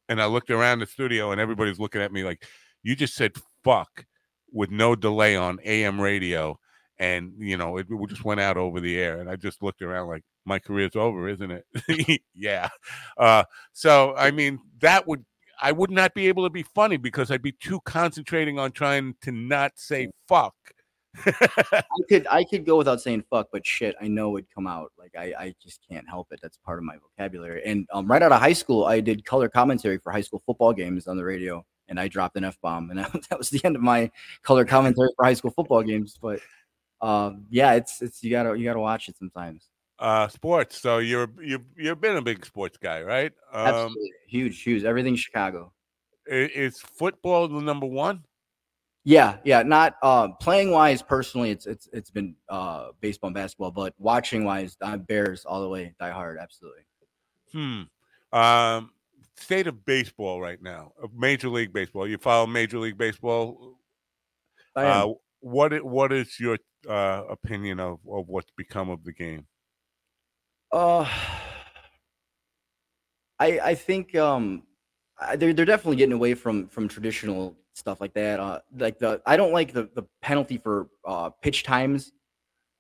And I looked around the studio and everybody's looking at me like, you just said fuck with no delay on AM radio, and you know it, it just went out over the air, and I just looked around like my career's over, isn't it? yeah. Uh, so I mean that would I would not be able to be funny because I'd be too concentrating on trying to not say fuck. I could I could go without saying fuck, but shit, I know it'd come out. Like I, I just can't help it. That's part of my vocabulary. And um, right out of high school, I did color commentary for high school football games on the radio, and I dropped an f bomb, and that, that was the end of my color commentary for high school football games. But um, yeah, it's it's you gotta you gotta watch it sometimes. Uh, sports. So you're you you've been a big sports guy, right? Um, Absolutely, huge, huge. Everything Chicago. is football the number one? Yeah, yeah. Not uh, playing wise, personally, it's it's it's been uh, baseball and basketball, but watching wise, I'm Bears all the way, die hard, absolutely. Hmm. Um, state of baseball right now, of Major League Baseball. You follow Major League Baseball. I am. Uh, what what is your uh, opinion of, of what's become of the game? Uh, I I think um, I- they're they're definitely getting away from from traditional stuff like that. Uh, like the I don't like the the penalty for uh pitch times.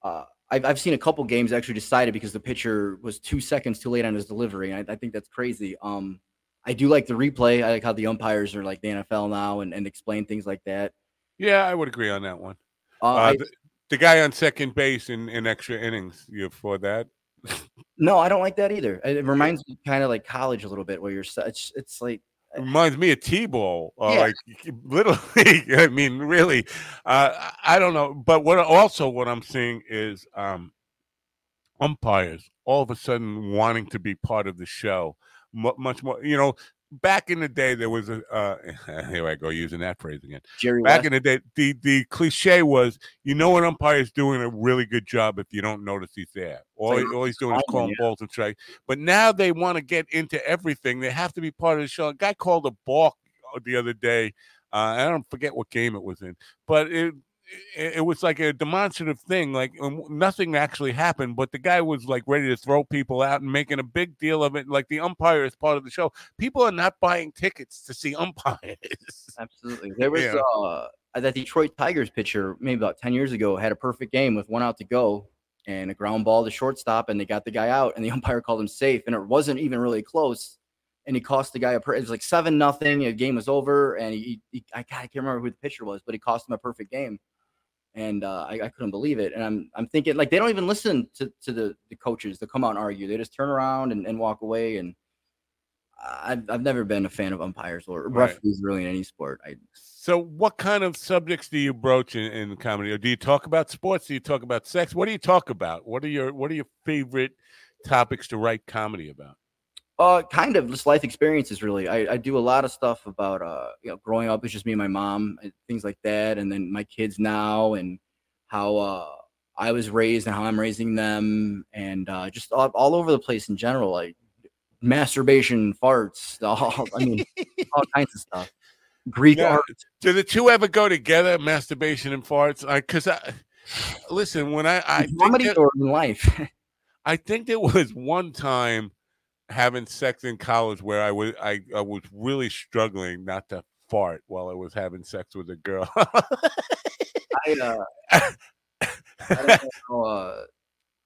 Uh, I've I've seen a couple games actually decided because the pitcher was two seconds too late on his delivery, and I, I think that's crazy. Um, I do like the replay. I like how the umpires are like the NFL now and and explain things like that. Yeah, I would agree on that one. Uh, Uh, I- the, the guy on second base in, in extra innings, you for that? No, I don't like that either. It reminds me kind of like college a little bit, where you're such. It's like It reminds me of T-ball. Uh, Yeah. Like literally, I mean, really. Uh, I don't know, but what also what I'm seeing is um, umpires all of a sudden wanting to be part of the show, mu much more. You know, back in the day, there was a. Uh, here I go using that phrase again. Jerry Back West. in the day, the the cliche was, you know, an umpire is doing a really good job if you don't notice he's there. All, like all he's doing is calling yeah. balls and strikes. But now they want to get into everything. They have to be part of the show. A guy called a balk uh, the other day. Uh, I don't forget what game it was in, but it it, it was like a demonstrative thing. Like um, nothing actually happened, but the guy was like ready to throw people out and making a big deal of it. Like the umpire is part of the show. People are not buying tickets to see umpires. Absolutely. There was Yeah. uh that Detroit Tigers pitcher maybe about 10 years ago had a perfect game with one out to go and a ground ball to shortstop and they got the guy out and the umpire called him safe and it wasn't even really close and he cost the guy a per- it was like 7 nothing the game was over and he, he I, God, I can't remember who the pitcher was but he cost him a perfect game and uh, I, I couldn't believe it and I'm I'm thinking like they don't even listen to, to the, the coaches to come out and argue they just turn around and, and walk away and I've, I've never been a fan of umpires or Right. referees really in any sport. I So, what kind of subjects do you broach in, in comedy? Or do you talk about sports? Do you talk about sex? What do you talk about? What are your What are your favorite topics to write comedy about? Uh, kind of just life experiences. Really, I, I do a lot of stuff about uh, you know, growing up. It's just me and my mom, and things like that, and then my kids now, and how uh I was raised and how I'm raising them, and uh, just all, all over the place in general, like masturbation, farts, all, I mean, all kinds of stuff. Greek Yeah. art. Do the two ever go together? Masturbation and farts? Like, Because I, listen, when I I comedy that- or in life. I think there was one time having sex in college where I was I, I was really struggling not to fart while I was having sex with a girl. I uh, I don't know how uh,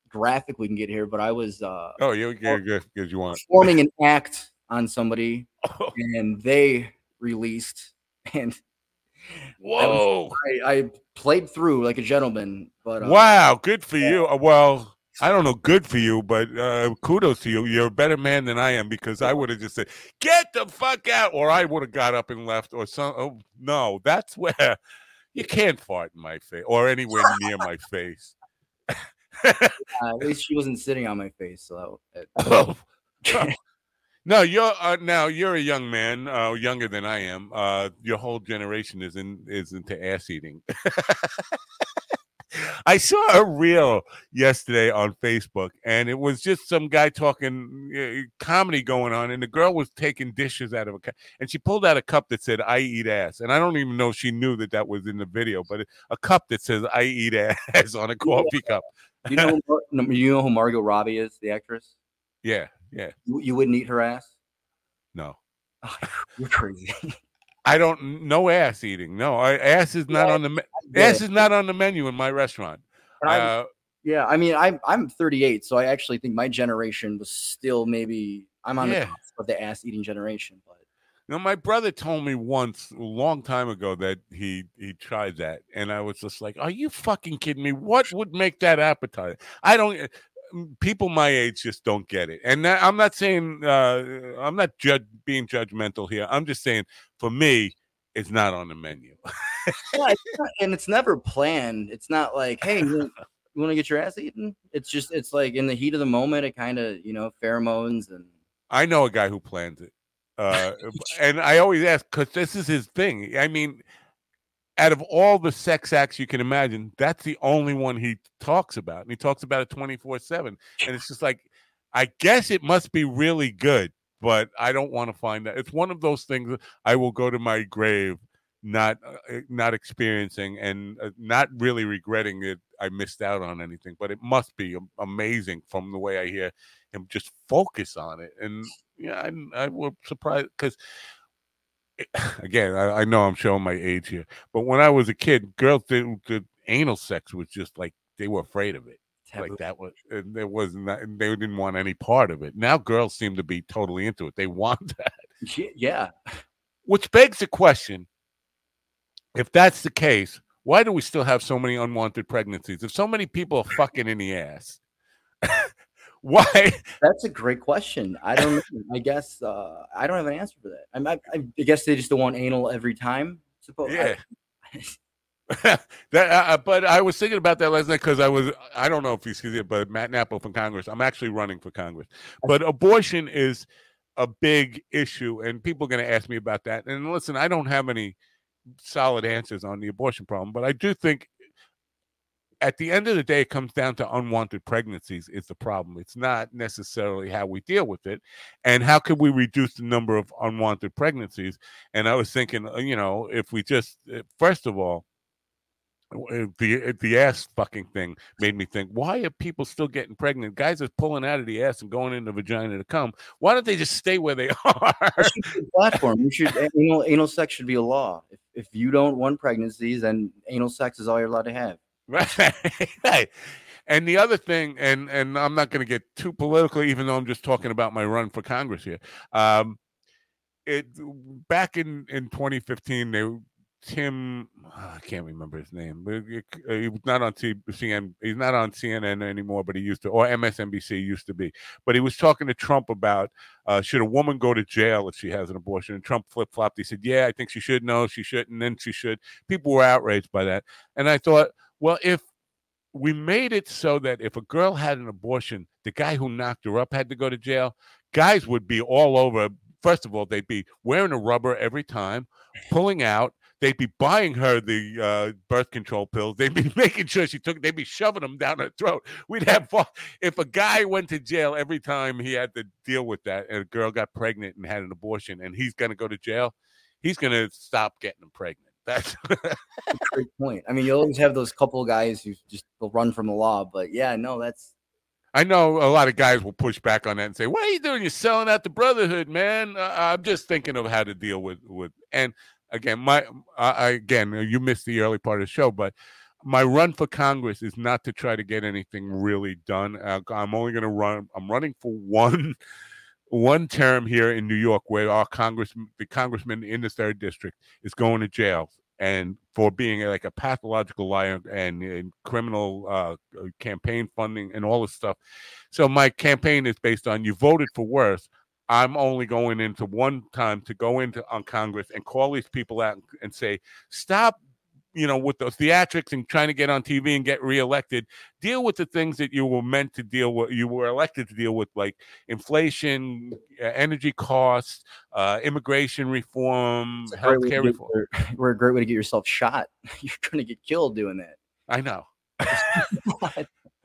graphic we can get here, but I was uh oh, you good, good, good. You want? forming an act on somebody Oh, and they released and whoa! I, I played through like a gentleman but uh, Wow, good for you. Uh, Well, I don't know, good for you, but uh, kudos to you. You're a better man than I am because I would have just said, "Get the fuck out," or I would have got up and left, or some. Oh no, that's where you can't fart in my face or anywhere near my face. uh, at least she wasn't sitting on my face so that, Oh. no, you're uh, now you're a young man, uh, younger than I am. Uh, your whole generation is in is into ass eating. I saw a reel yesterday on Facebook, and it was just some guy talking uh, comedy going on, and the girl was taking dishes out of a cup, and she pulled out a cup that said "I eat ass," and I don't even know if she knew that that was in the video, but a cup that says "I eat ass" on a coffee cup. you know who you know who Margot Robbie is the actress Yeah, yeah, you, you wouldn't eat her ass no. oh, you're crazy I don't no ass eating. No, I, ass is not Yeah, on the me- ass is not on the menu in my restaurant. Uh, Yeah, I mean, I'm I'm 38, so I actually think my generation was still maybe I'm on Yeah. the cusp of the ass eating generation. But you know, my brother told me once a long time ago that he he tried that, and I was just like, "Are you fucking kidding me? What would make that appetite?" I don't. People my age just don't get it, and that, I'm not saying uh, I'm not judge, being judgmental here. I'm just saying, for me, it's not on the menu. yeah, it's not- and it's never planned. It's not like, hey, you, want to get your ass eaten? It's just it's like in the heat of the moment, it kind of you know pheromones and I know a guy who plans it. Uh, and I always ask because this is his thing. I mean, out of all the sex acts you can imagine, that's the only one he talks about. And he talks about it 24 7. And it's just like, I guess it must be really good, but I don't want to find that. It's one of those things I will go to my grave not uh, not experiencing and uh, not really regretting that I missed out on anything but it must be am- amazing from the way I hear him just focus on it and yeah I, I was surprised because again I, I know I'm showing my age here but when I was a kid girls did, did anal sex was just like they were afraid of it. Taboo. like that was and there was not they didn't want any part of it. Now girls seem to be totally into it. They want that. Yeah, which begs the question if that's the case, why do we still have so many unwanted pregnancies? If so many people are fucking in the ass, why? that's a great question. I don't. I guess uh, I don't have an answer for that. I'm, I, I guess they just don't want anal every time. Suppose. Yeah. that, uh, but I was thinking about that last night because I was, I don't know if you see it, but Matt Nappo from Congress. I'm actually running for Congress. But abortion is a big issue, and people are going to ask me about that. And listen, I don't have any solid answers on the abortion problem, but I do think at the end of the day, it comes down to unwanted pregnancies is the problem. It's not necessarily how we deal with it, and how can we reduce the number of unwanted pregnancies. And I was thinking, uh, you know, if we just uh, first of all, uh, the the ass fucking thing made me think: Why are people still getting pregnant? Guys are pulling out of the ass and going in the vagina to come. Why don't they just stay where they are? That should be a platform. You should anal anal sex should be a law. If if you don't want pregnancies, then anal sex is all you're allowed to have. Right. And the other thing, and and I'm not going to get too political, even though I'm just talking about my run for Congress here. Um, it back in in 2015, they Tim, ah, I can't remember his name. but uh, He was not on T- CN. He's not on CNN anymore, but he used to, or MSNBC used to be. But he was talking to Trump about uh, should a woman go to jail if she has an abortion? And Trump flip flopped. He said, "Yeah, I think she should. No, she shouldn't. Then she should." People were outraged by that, and I thought, well, if we made it so that if a girl had an abortion, the guy who knocked her up had to go to jail, guys would be all over. First of all, they'd be wearing a rubber every time, pulling out. They'd be buying her the uh, birth control pills. They'd be making sure she took. They'd be shoving them down her throat. We'd have if a guy went to jail every time he had to deal with that, and a girl got pregnant and had an abortion, and he's going to go to jail. He's going to stop getting them pregnant. That's Great point. I mean, you always have those couple guys who just will run from the law, but yeah, no, that's I know a lot of guys will push back on that and say, "What are you doing? You're selling out the brotherhood, man." Uh, I'm just thinking of how to deal with with. And again, my I, I again, you missed the early part of the show, but my run for Congress is not to try to get anything really done. Uh, I'm only going to run. I'm running for one one term here in New York, where our Congress, the congressman in the third district, is going to jail and for being like a pathological liar and, and criminal uh, campaign funding and all this stuff. So my campaign is based on you voted for worse. I'm only going into one time to go into on Congress and call these people out and say, stop, you know, with the theatrics and trying to get on TV and get reelected. Deal with the things that you were meant to deal with. You were elected to deal with, like inflation, energy costs, uh, immigration reform, it's a great way to healthcare get reform. your- we're a great way to get yourself shot. You're gonna get killed doing that. I know.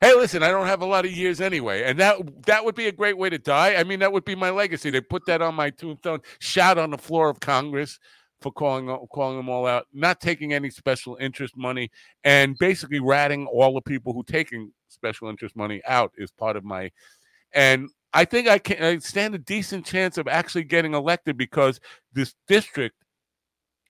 hey, listen, I don't have a lot of years anyway, and that that would be a great way to die. I mean, that would be my legacy. They put that on my tombstone, shot on the floor of Congress for calling uh, calling them all out, not taking any special interest money, and basically ratting all the people who taking special interest money out is part of my. And I think I can I stand a decent chance of actually getting elected because this district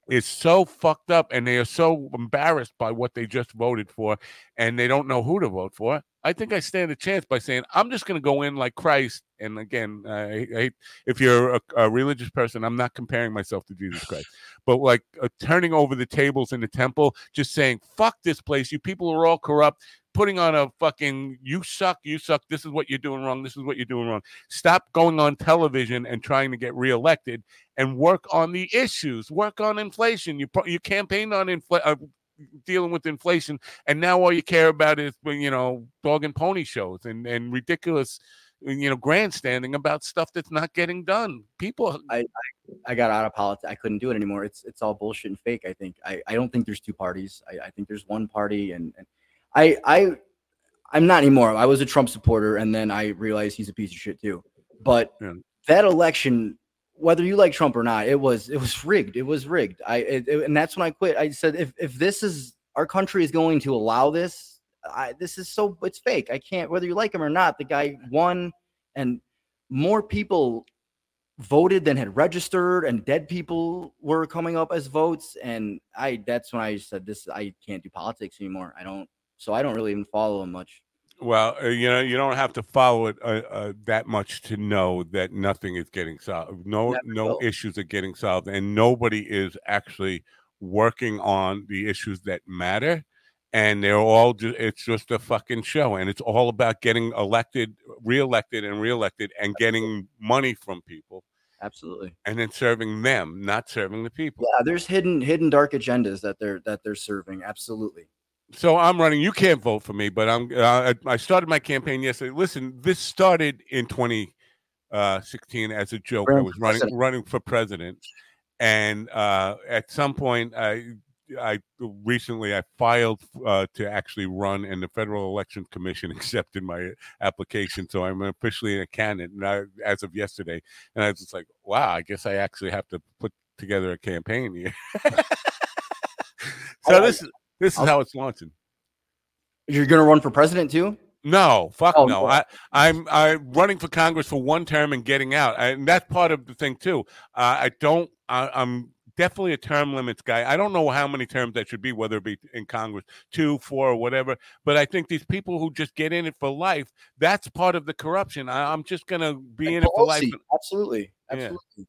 is so fucked up and they are so embarrassed by what they just voted for and they don't know who to vote for. I think I stand a chance by saying I'm just going to go in like Christ. And again, I, I, if you're a, a, religious person, I'm not comparing myself to Jesus Christ, but like uh, turning over the tables in the temple, just saying "fuck this place." You people are all corrupt. Putting on a fucking "you suck, you suck." This is what you're doing wrong. This is what you're doing wrong. Stop going on television and trying to get reelected, and work on the issues. Work on inflation. You you campaigned on inflation. Uh, dealing with inflation, and now all you care about is you know dog and pony shows and and ridiculous you know grandstanding about stuff that's not getting done. People, I, I, I got out of politics. I couldn't do it anymore. It's it's all bullshit and fake. I think I, I don't think there's two parties. I, I think there's one party, and, and I I I'm not anymore. I was a Trump supporter, and then I realized he's a piece of shit too. But yeah. that election whether you like Trump or not, it was it was rigged. It was rigged. I it, it, and that's when I quit. I said if if this is our country is going to allow this, I this is so it's fake. I can't whether you like him or not. The guy won, and more people voted than had registered, and dead people were coming up as votes. And I that's when I said this. I can't do politics anymore. I don't. So I don't really even follow him much. Well, uh, you know, you don't have to follow it uh, uh, that much to know that nothing is getting solved. No, Never no will. issues are getting solved, and nobody is actually working on the issues that matter. And they're all just—it's just a fucking show, and it's all about getting elected, reelected, and reelected, and getting money from people. Absolutely. And then serving them, not serving the people. Yeah, there's hidden, hidden dark agendas that they're that they're serving. Absolutely so I'm running. You can't vote for me, but I'm. Uh, I started my campaign yesterday. Listen, this started in 2016 uh, as a joke. I was running president. running for president, and uh, at some point, I I recently I filed uh, to actually run, and the Federal Election Commission accepted my application, so I'm officially a candidate. And I, as of yesterday, and I was just like, wow, I guess I actually have to put together a campaign here. so this is this is I'll, how it's launching. You're going to run for president too? No, fuck oh, no. no. I, I'm I'm running for Congress for one term and getting out, and that's part of the thing too. Uh, I don't. I, I'm definitely a term limits guy. I don't know how many terms that should be, whether it be in Congress, two, four, or whatever. But I think these people who just get in it for life, that's part of the corruption. I, am just gonna be in it for life. Absolutely, absolutely. Yeah.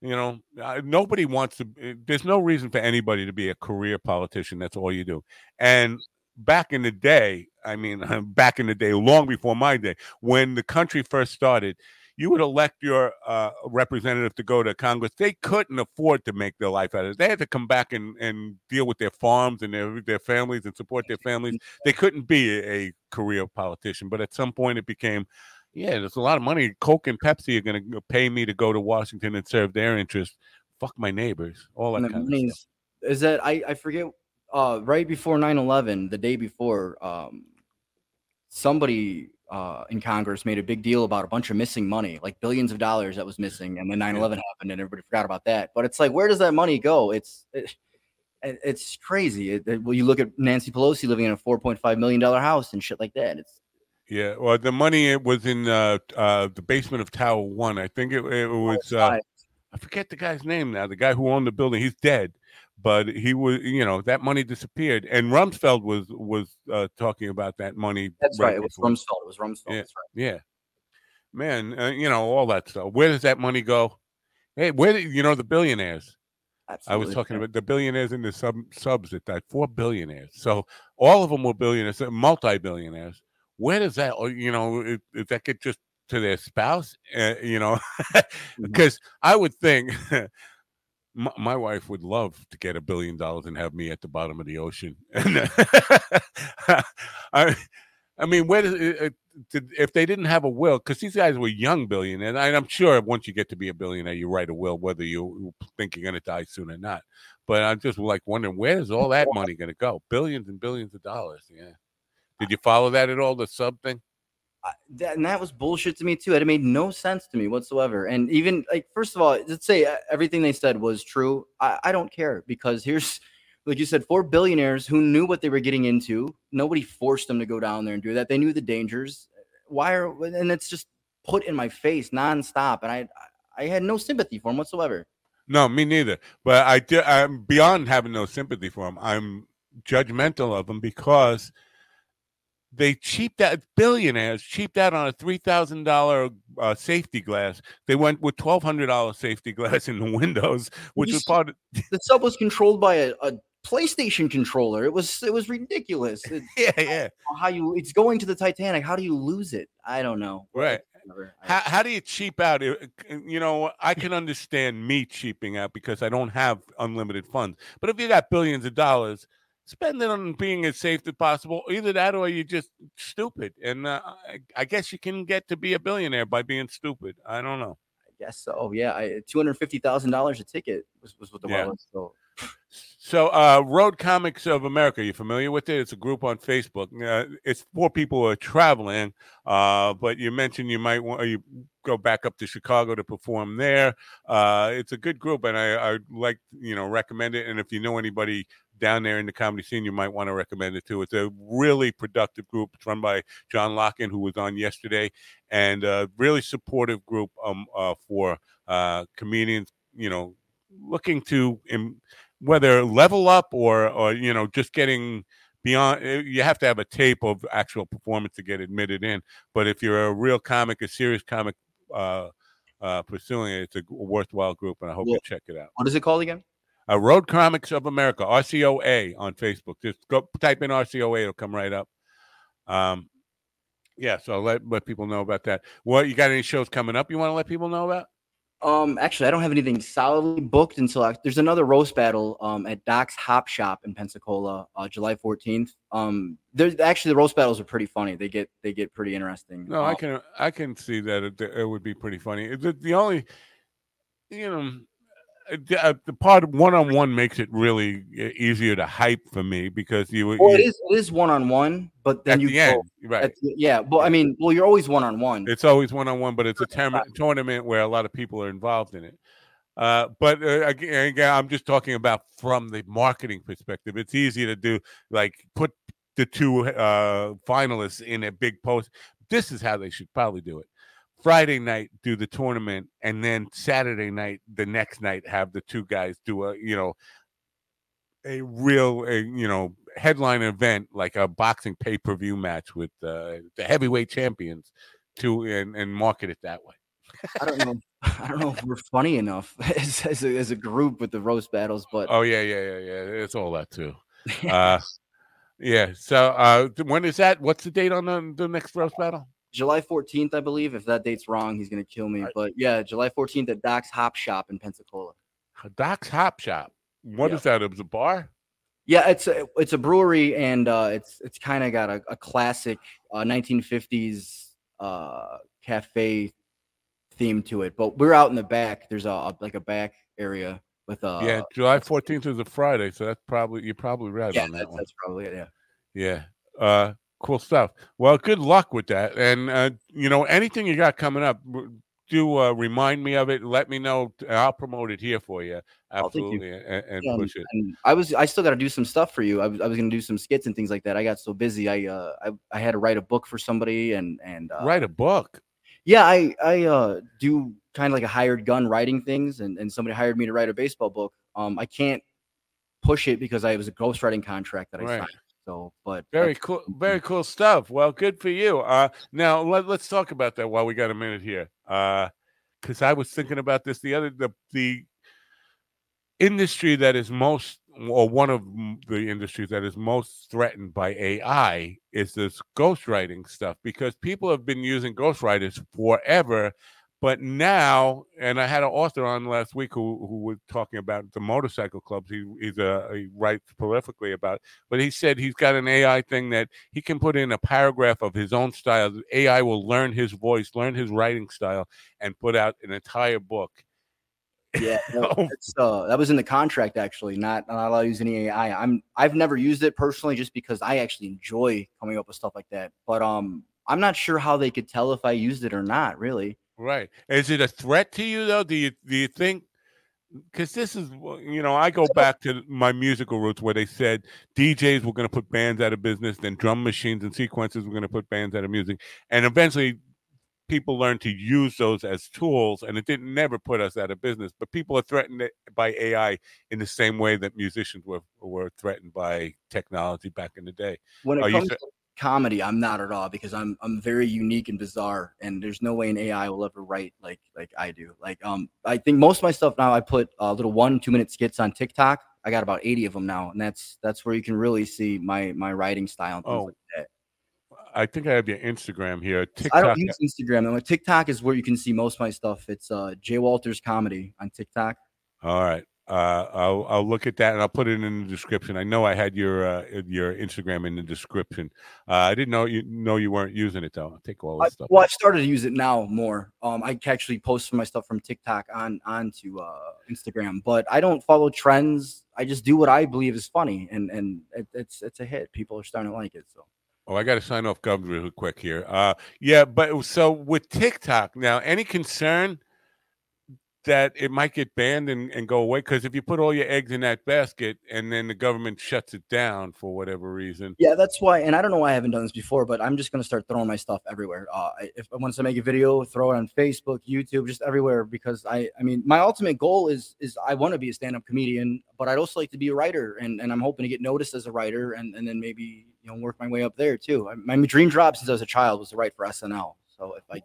You know, nobody wants to. Eh, there's no reason for anybody to be a career politician. That's all you do. And back in the day, I mean, back in the day, long before my day, when the country first started, you would elect your uh, representative to go to Congress. They couldn't afford to make their life out of it. They had to come back and, and deal with their farms and their, their families and support their families. They couldn't be a, a career politician. But at some point, it became yeah, there's a lot of money. Coke and Pepsi are going to pay me to go to Washington and serve their interests. Fuck my neighbors. All that kind of stuff. Is that I, I forget uh, right before 9-11, the day before, um, somebody uh, in Congress made a big deal about a bunch of missing money, like billions of dollars that was missing, and then 9-11 yeah. happened, and everybody forgot about that. But it's like, where does that money go? It's it, it's crazy. It, it, well, you look at Nancy Pelosi living in a 4.5 million dollar house and shit like that. It's yeah, well, the money it was in uh, uh, the basement of Tower One. I think it, it oh, was. Uh, I forget the guy's name now. The guy who owned the building, he's dead, but he was. You know, that money disappeared, and Rumsfeld was was uh, talking about that money. That's right. right. It was Rumsfeld. It was Rumsfeld. Yeah. Right. yeah. Man, uh, you know all that stuff. Where does that money go? Hey, where you know the billionaires? Absolutely. I was talking about the billionaires and the sub subs that died. Four billionaires. So all of them were billionaires, multi billionaires where does that, you know, if, if that get just to their spouse, uh, you know, because mm-hmm. I would think my, my, wife would love to get a billion dollars and have me at the bottom of the ocean. And I, I mean, where does it, if they didn't have a will, because these guys were young billionaires, and I'm sure once you get to be a billionaire, you write a will, whether you think you're going to die soon or not. But I'm just like wondering, where is all that money going to go? Billions and billions of dollars. Yeah. Did you follow that at all? The sub thing? that, and that was bullshit to me too. It made no sense to me whatsoever. And even like, first of all, let's say uh, everything they said was true. I, I don't care because here's, like you said, four billionaires who knew what they were getting into. Nobody forced them to go down there and do that. They knew the dangers. Why are and it's just put in my face nonstop, and I I had no sympathy for him whatsoever. No, me neither. But I do. I'm beyond having no sympathy for him. I'm judgmental of him because they cheaped out billionaires cheaped out on a three thousand uh, safety glass. They went with twelve hundred dollar safety glass in the windows, which You was part of The sub was controlled by a, a PlayStation controller. It was it was ridiculous. It- yeah, yeah, how you it's going to the Titanic. How do you lose it? I don't know. right. How, how do you cheap out? You know, I can understand me cheaping out because I don't have unlimited funds. But if you got billions of dollars, spend it on being as safe as possible. Either that or you're just stupid. And uh, I, I guess you can get to be a billionaire by being stupid. I don't know. I guess so. Yeah, two hundred fifty thousand dollars a ticket was, was what the Yeah. was. So So, uh, Road Comics of America, you familiar with it? It's a group on Facebook. Uh, it's for people who are traveling, uh, but you mentioned you might want you go back up to Chicago to perform there. Uh, it's a good group, and I, I like you know recommend it. And if you know anybody down there in the comedy scene, you might want to recommend it too. It's a really productive group. It's run by John Locken, who was on yesterday, and a really supportive group um, uh, for uh, comedians. You know, looking to. Whether level up or or you know just getting beyond eh, you have to have a tape of actual performance to get admitted in but if you're a real comic a serious comic uh uh pursuing it it's a worthwhile group and i hope you check it out what is it called again? Uh, road comics of america rcoa on facebook just go type in rcoa it'll come right up um yeah so let let people know about that what you got any shows coming up you want to let people know about Um, actually, I don't have anything solidly booked until Oct- there's another roast battle um at Doc's Hop Shop in Pensacola, uh, July 14th. Um, there's actually the roast battles are pretty funny. They get they get pretty interesting. No, I Um, can I can see that it, it would be pretty funny. The, the only, you know, uh, the, uh, part one on one makes it really e- easier to hype for me because you. Well, it is it is one on one, but then you the go- end, right? the- yeah. Well, I mean, well, you're always one on one. It's always one on one, but it's a term- tournament where a lot of people are involved in it. Uh, but uh, again, again, I'm just talking about from the marketing perspective. It's easy to do, like put the two uh, finalists in a big post. This is how they should probably do it. Friday night do the tournament, and then Saturday night, the next night, have the two guys do a you know a real a, you know headline event like a boxing pay per view match with uh, the heavyweight champions to and, and market it that way. I don't know. I don't know if we're funny enough as, as, a, as a group with the roast battles, but Oh yeah, yeah, yeah, yeah. It's all that too. Uh, yeah. So uh, when is that? What's the date on the, the next roast battle? July 14th, I believe. If that date's wrong, he's gonna kill me. But yeah, July 14th at Doc's Hop Shop in Pensacola. Doc's Hop Shop. What is that? It's a bar. Yeah, it's a it's a brewery and uh, it's it's kind of got a, a classic uh, 1950s uh, cafe theme to it. But we're out in the back. There's a, like a back area with uh yeah, July fourteenth is a Friday, so that's probably you're probably right yeah on that that's, one. that's probably it. Yeah. Yeah. Uh, cool stuff. Well, good luck with that. And uh, you know, anything you got coming up, do uh, remind me of it. Let me know. I'll promote it here for you. Oh, you. Absolutely, and, and Yeah, push it. and I was I still got to do some stuff for you. I was I was gonna do some skits and things like that. I got so busy. I uh I, I had to write a book for somebody and and uh, Write a book. yeah I I uh do kind of like a hired gun writing things and and somebody hired me to write a baseball book. Um I can't push it because I was a ghostwriting contract that I Right. signed. So but Very cool. Very cool stuff. Well, good for you. Uh, now let, let's talk about that while we got a minute here. Uh, because I was thinking about this the other the the industry that is most or one of the industries that is most threatened by AI is this ghostwriting stuff because people have been using ghostwriters forever. But now, and I had an author on last week who, who was talking about the motorcycle clubs. He he's a he writes prolifically about but he said he's got an AI thing that he can put in a paragraph of his own style. The AI will learn his voice, learn his writing style, and put out an entire book. Yeah, no, Oh. uh, that was in the contract actually. Not not allowed to use any AI. I'm I've never used it personally, just because I actually enjoy coming up with stuff like that. But um, I'm not sure how they could tell if I used it or not. Really. Right? Is it a threat to you though? Do you do you think? Because this is, you know, I go back to my musical roots where they said DJs were going to put bands out of business, then drum machines and sequences were going to put bands out of music, and eventually people learned to use those as tools, and it didn't never put us out of business. But people are threatened by AI in the same way that musicians were were threatened by technology back in the day. When it Are you comes sa- to comedy, I'm not at all because I'm I'm very unique and bizarre, and there's no way an AI will ever write like like I do. Like um, I think most of my stuff now I put uh, little one two minute skits on TikTok. I got about 80 of them now, and that's that's where you can really see my my writing style and things Oh, like that. I think I have your Instagram here. TikTok. I don't use Instagram. though. TikTok is where you can see most of my stuff. It's uh Jay Walters comedy on TikTok. All right. Uh, I'll I'll look at that and I'll put it in the description. I know I had your uh, your Instagram in the description. Uh, I didn't know you know you weren't using it though. I'll take all I, stuff. well, I've started to use it now more. Um, I can actually post my stuff from TikTok on onto uh, Instagram, but I don't follow trends. I just do what I believe is funny, and and it, it's it's a hit. People are starting to like it. So Oh, I got to sign off Gubs real quick here. Uh, yeah, but so with TikTok now, any concern that it might get banned and, and go away? Because if you put all your eggs in that basket and then the government shuts it down for whatever reason, yeah, that's why. And I don't know why I haven't done this before, but I'm just gonna start throwing my stuff everywhere. Uh, I- if once I make a video, throw it on Facebook, YouTube, just everywhere. Because I, I mean, my ultimate goal is is I want to be a stand up comedian, but I'd also like to be a writer, and and I'm hoping to get noticed as a writer, and and then maybe you know work my way up there too. I, my dream job since I was a child was to write for SNL. So if I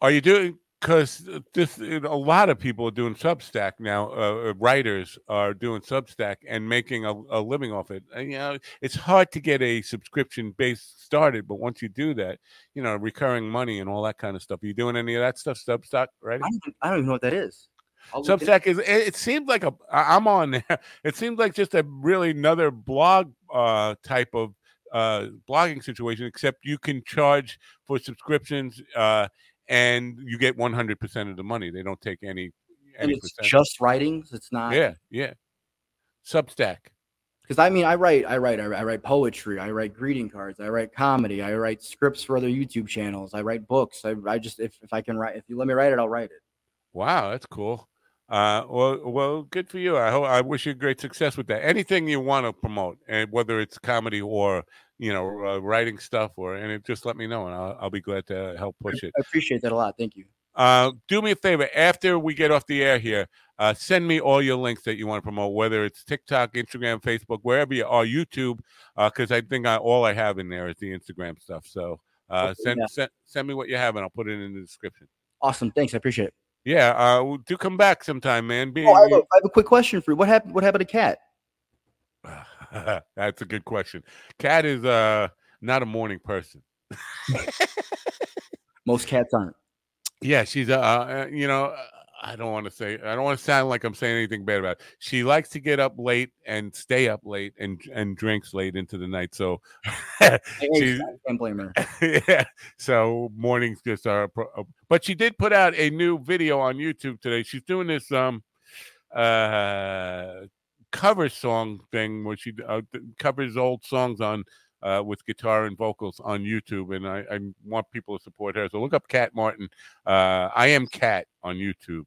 are you doing? Because this, a lot of people are doing Substack now. Uh, uh, writers are doing Substack and making a, a living off it. And, you know, it's hard to get a subscription base started, but once you do that, you know, recurring money and all that kind of stuff. Are you doing any of that stuff? Substack, right? I don't, even- I don't even know what that is. Substack is. It, it seems like a. I'm on there. It seems like just a really another blog uh, type of uh, blogging situation, except you can charge for subscriptions uh, and you get 100 percent of the money. They don't take any and it's percent. just writings. It's not. yeah, yeah. Substack. Because I mean, I write, I write, I write, I write poetry. I write greeting cards. I write comedy. I write scripts for other YouTube channels. I write books. I, I just if if I can write, if you let me write it, I'll write it. Wow, that's cool. Uh, well, well, good for you. I hope I wish you great success with that. Anything you want to promote, and whether it's comedy or you know uh, writing stuff, or and it, just let me know, and I'll, I'll be glad to help push it. I appreciate that a lot. Thank you. Uh, do me a favor after we get off the air here. Uh, send me all your links that you want to promote, whether it's TikTok, Instagram, Facebook, wherever you are, YouTube, because I think I, all I have in there is the Instagram stuff. So uh, send, send send me what you have, and I'll put it in the description. Awesome. Thanks. I appreciate it. Yeah, uh, do come back sometime, man. Be, Oh, I, have a, I have a quick question for you. What happened? What happened to Cat? That's a good question. Cat is uh not a morning person. Most cats aren't. Yeah, she's uh, uh you know uh, I don't want to say I don't want to sound like I'm saying anything bad about. It. She likes to get up late and stay up late and and drinks late into the night. So she's, I can't blame her. yeah. So mornings just are. But she did put out a new video on YouTube today. She's doing this um uh cover song thing where she uh, covers old songs on uh with guitar and vocals on YouTube, and I, I want people to support her. So look up Cat Martin. Uh, I am Cat on YouTube.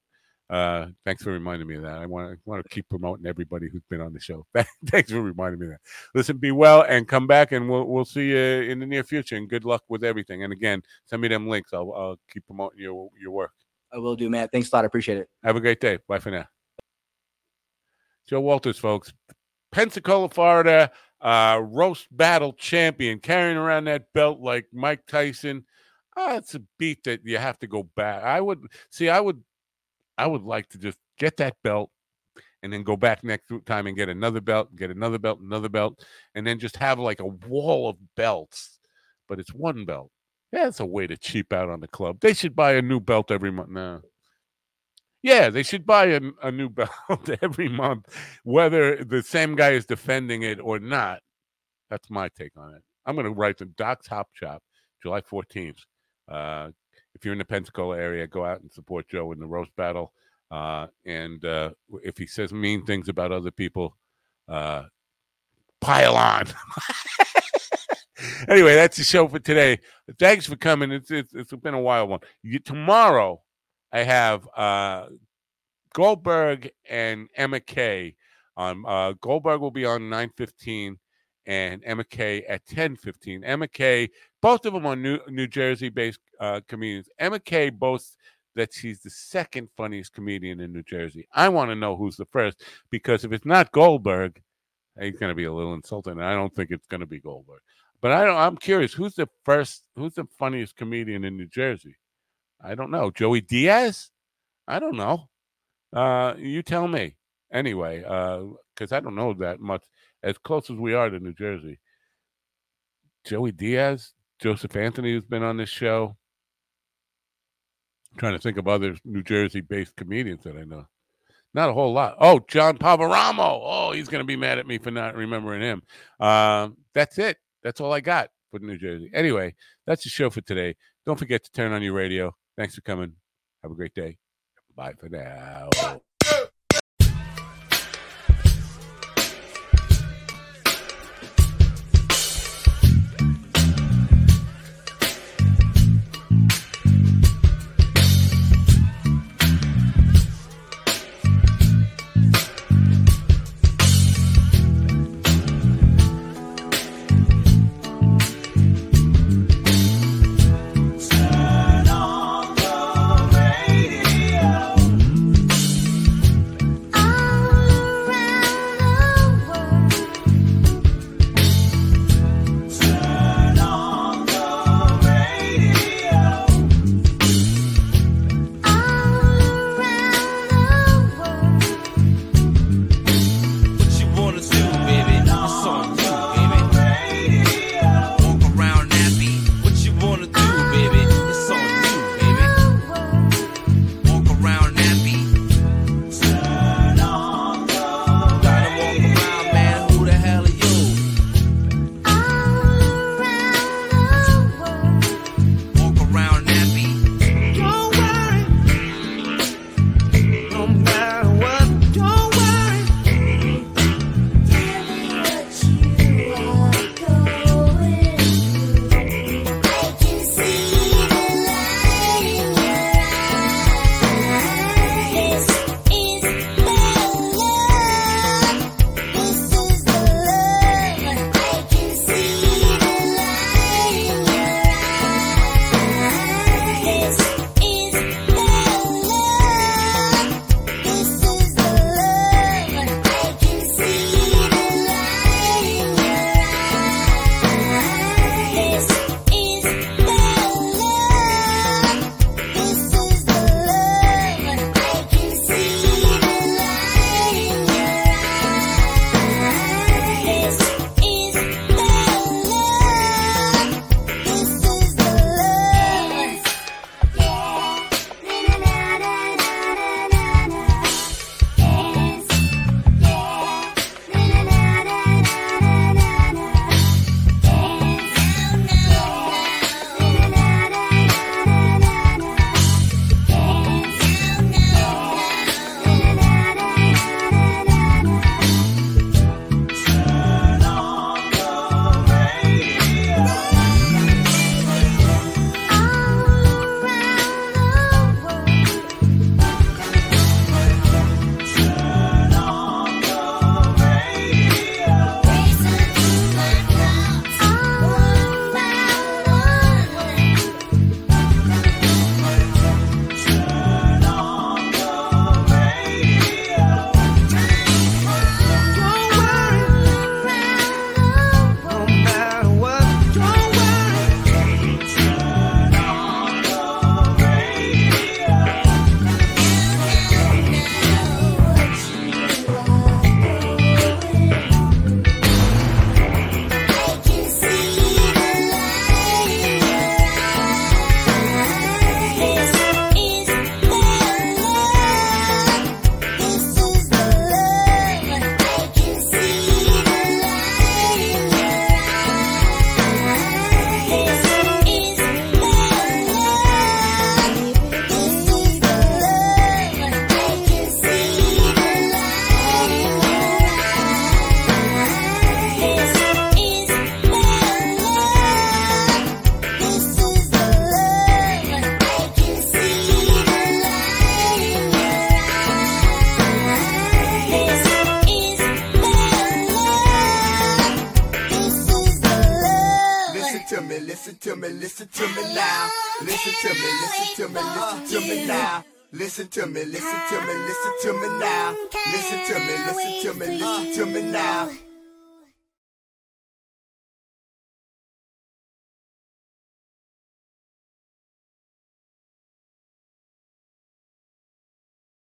Uh, thanks for reminding me of that. I want to want to keep promoting everybody who's been on the show. thanks for reminding me of that. Listen, be well, and come back, and we'll we'll see you in the near future. And good luck with everything. And again, send me them links. I'll I'll keep promoting your your work. I will do, Matt. Thanks a lot. I appreciate it. Have a great day. Bye for now. Joe Walters, folks, Pensacola, Florida, uh, roast battle champion, carrying around that belt like Mike Tyson. Ah, it's a beat that you have to go back. I would see. I would. I would like to just get that belt and then go back next time and get another belt, get another belt, another belt, and then just have like a wall of belts. But it's one belt. That's a way to cheap out on the club. They should buy a new belt every month. No. Yeah, they should buy a, a new belt every month, whether the same guy is defending it or not. That's my take on it. I'm going to write the Doc's Hop Shop, July 14th. Uh, if you're in the Pensacola area, go out and support Joe in the roast battle. Uh, and uh, if he says mean things about other people, uh, pile on. anyway, that's the show for today. Thanks for coming. It's it's, it's been a wild one. You, tomorrow, I have uh, Goldberg and Emma Kay. On uh, Goldberg will be on nine fifteen, and Emma Kay at 10:15. Emma Kay, both of them are New New Jersey-based uh, comedians. Emma Kay boasts that she's the second funniest comedian in New Jersey. I want to know who's the first because if it's not Goldberg, he's going to be a little insulting. And I don't think it's going to be Goldberg. But I don't. I'm curious who's the first, who's the funniest comedian in New Jersey. I don't know. Joey Diaz? I don't know. Uh, you tell me. Anyway, because uh, I don't know that much. As close as we are to New Jersey, Joey Diaz, Joseph Anthony, who's been on this show. I'm trying to think of other New Jersey-based comedians that I know. Not a whole lot. Oh, John Pavaramo. Oh, he's going to be mad at me for not remembering him. Um, that's it. That's all I got for New Jersey. Anyway, that's the show for today. Don't forget to turn on your radio. Thanks for coming. Have a great day. Bye for now.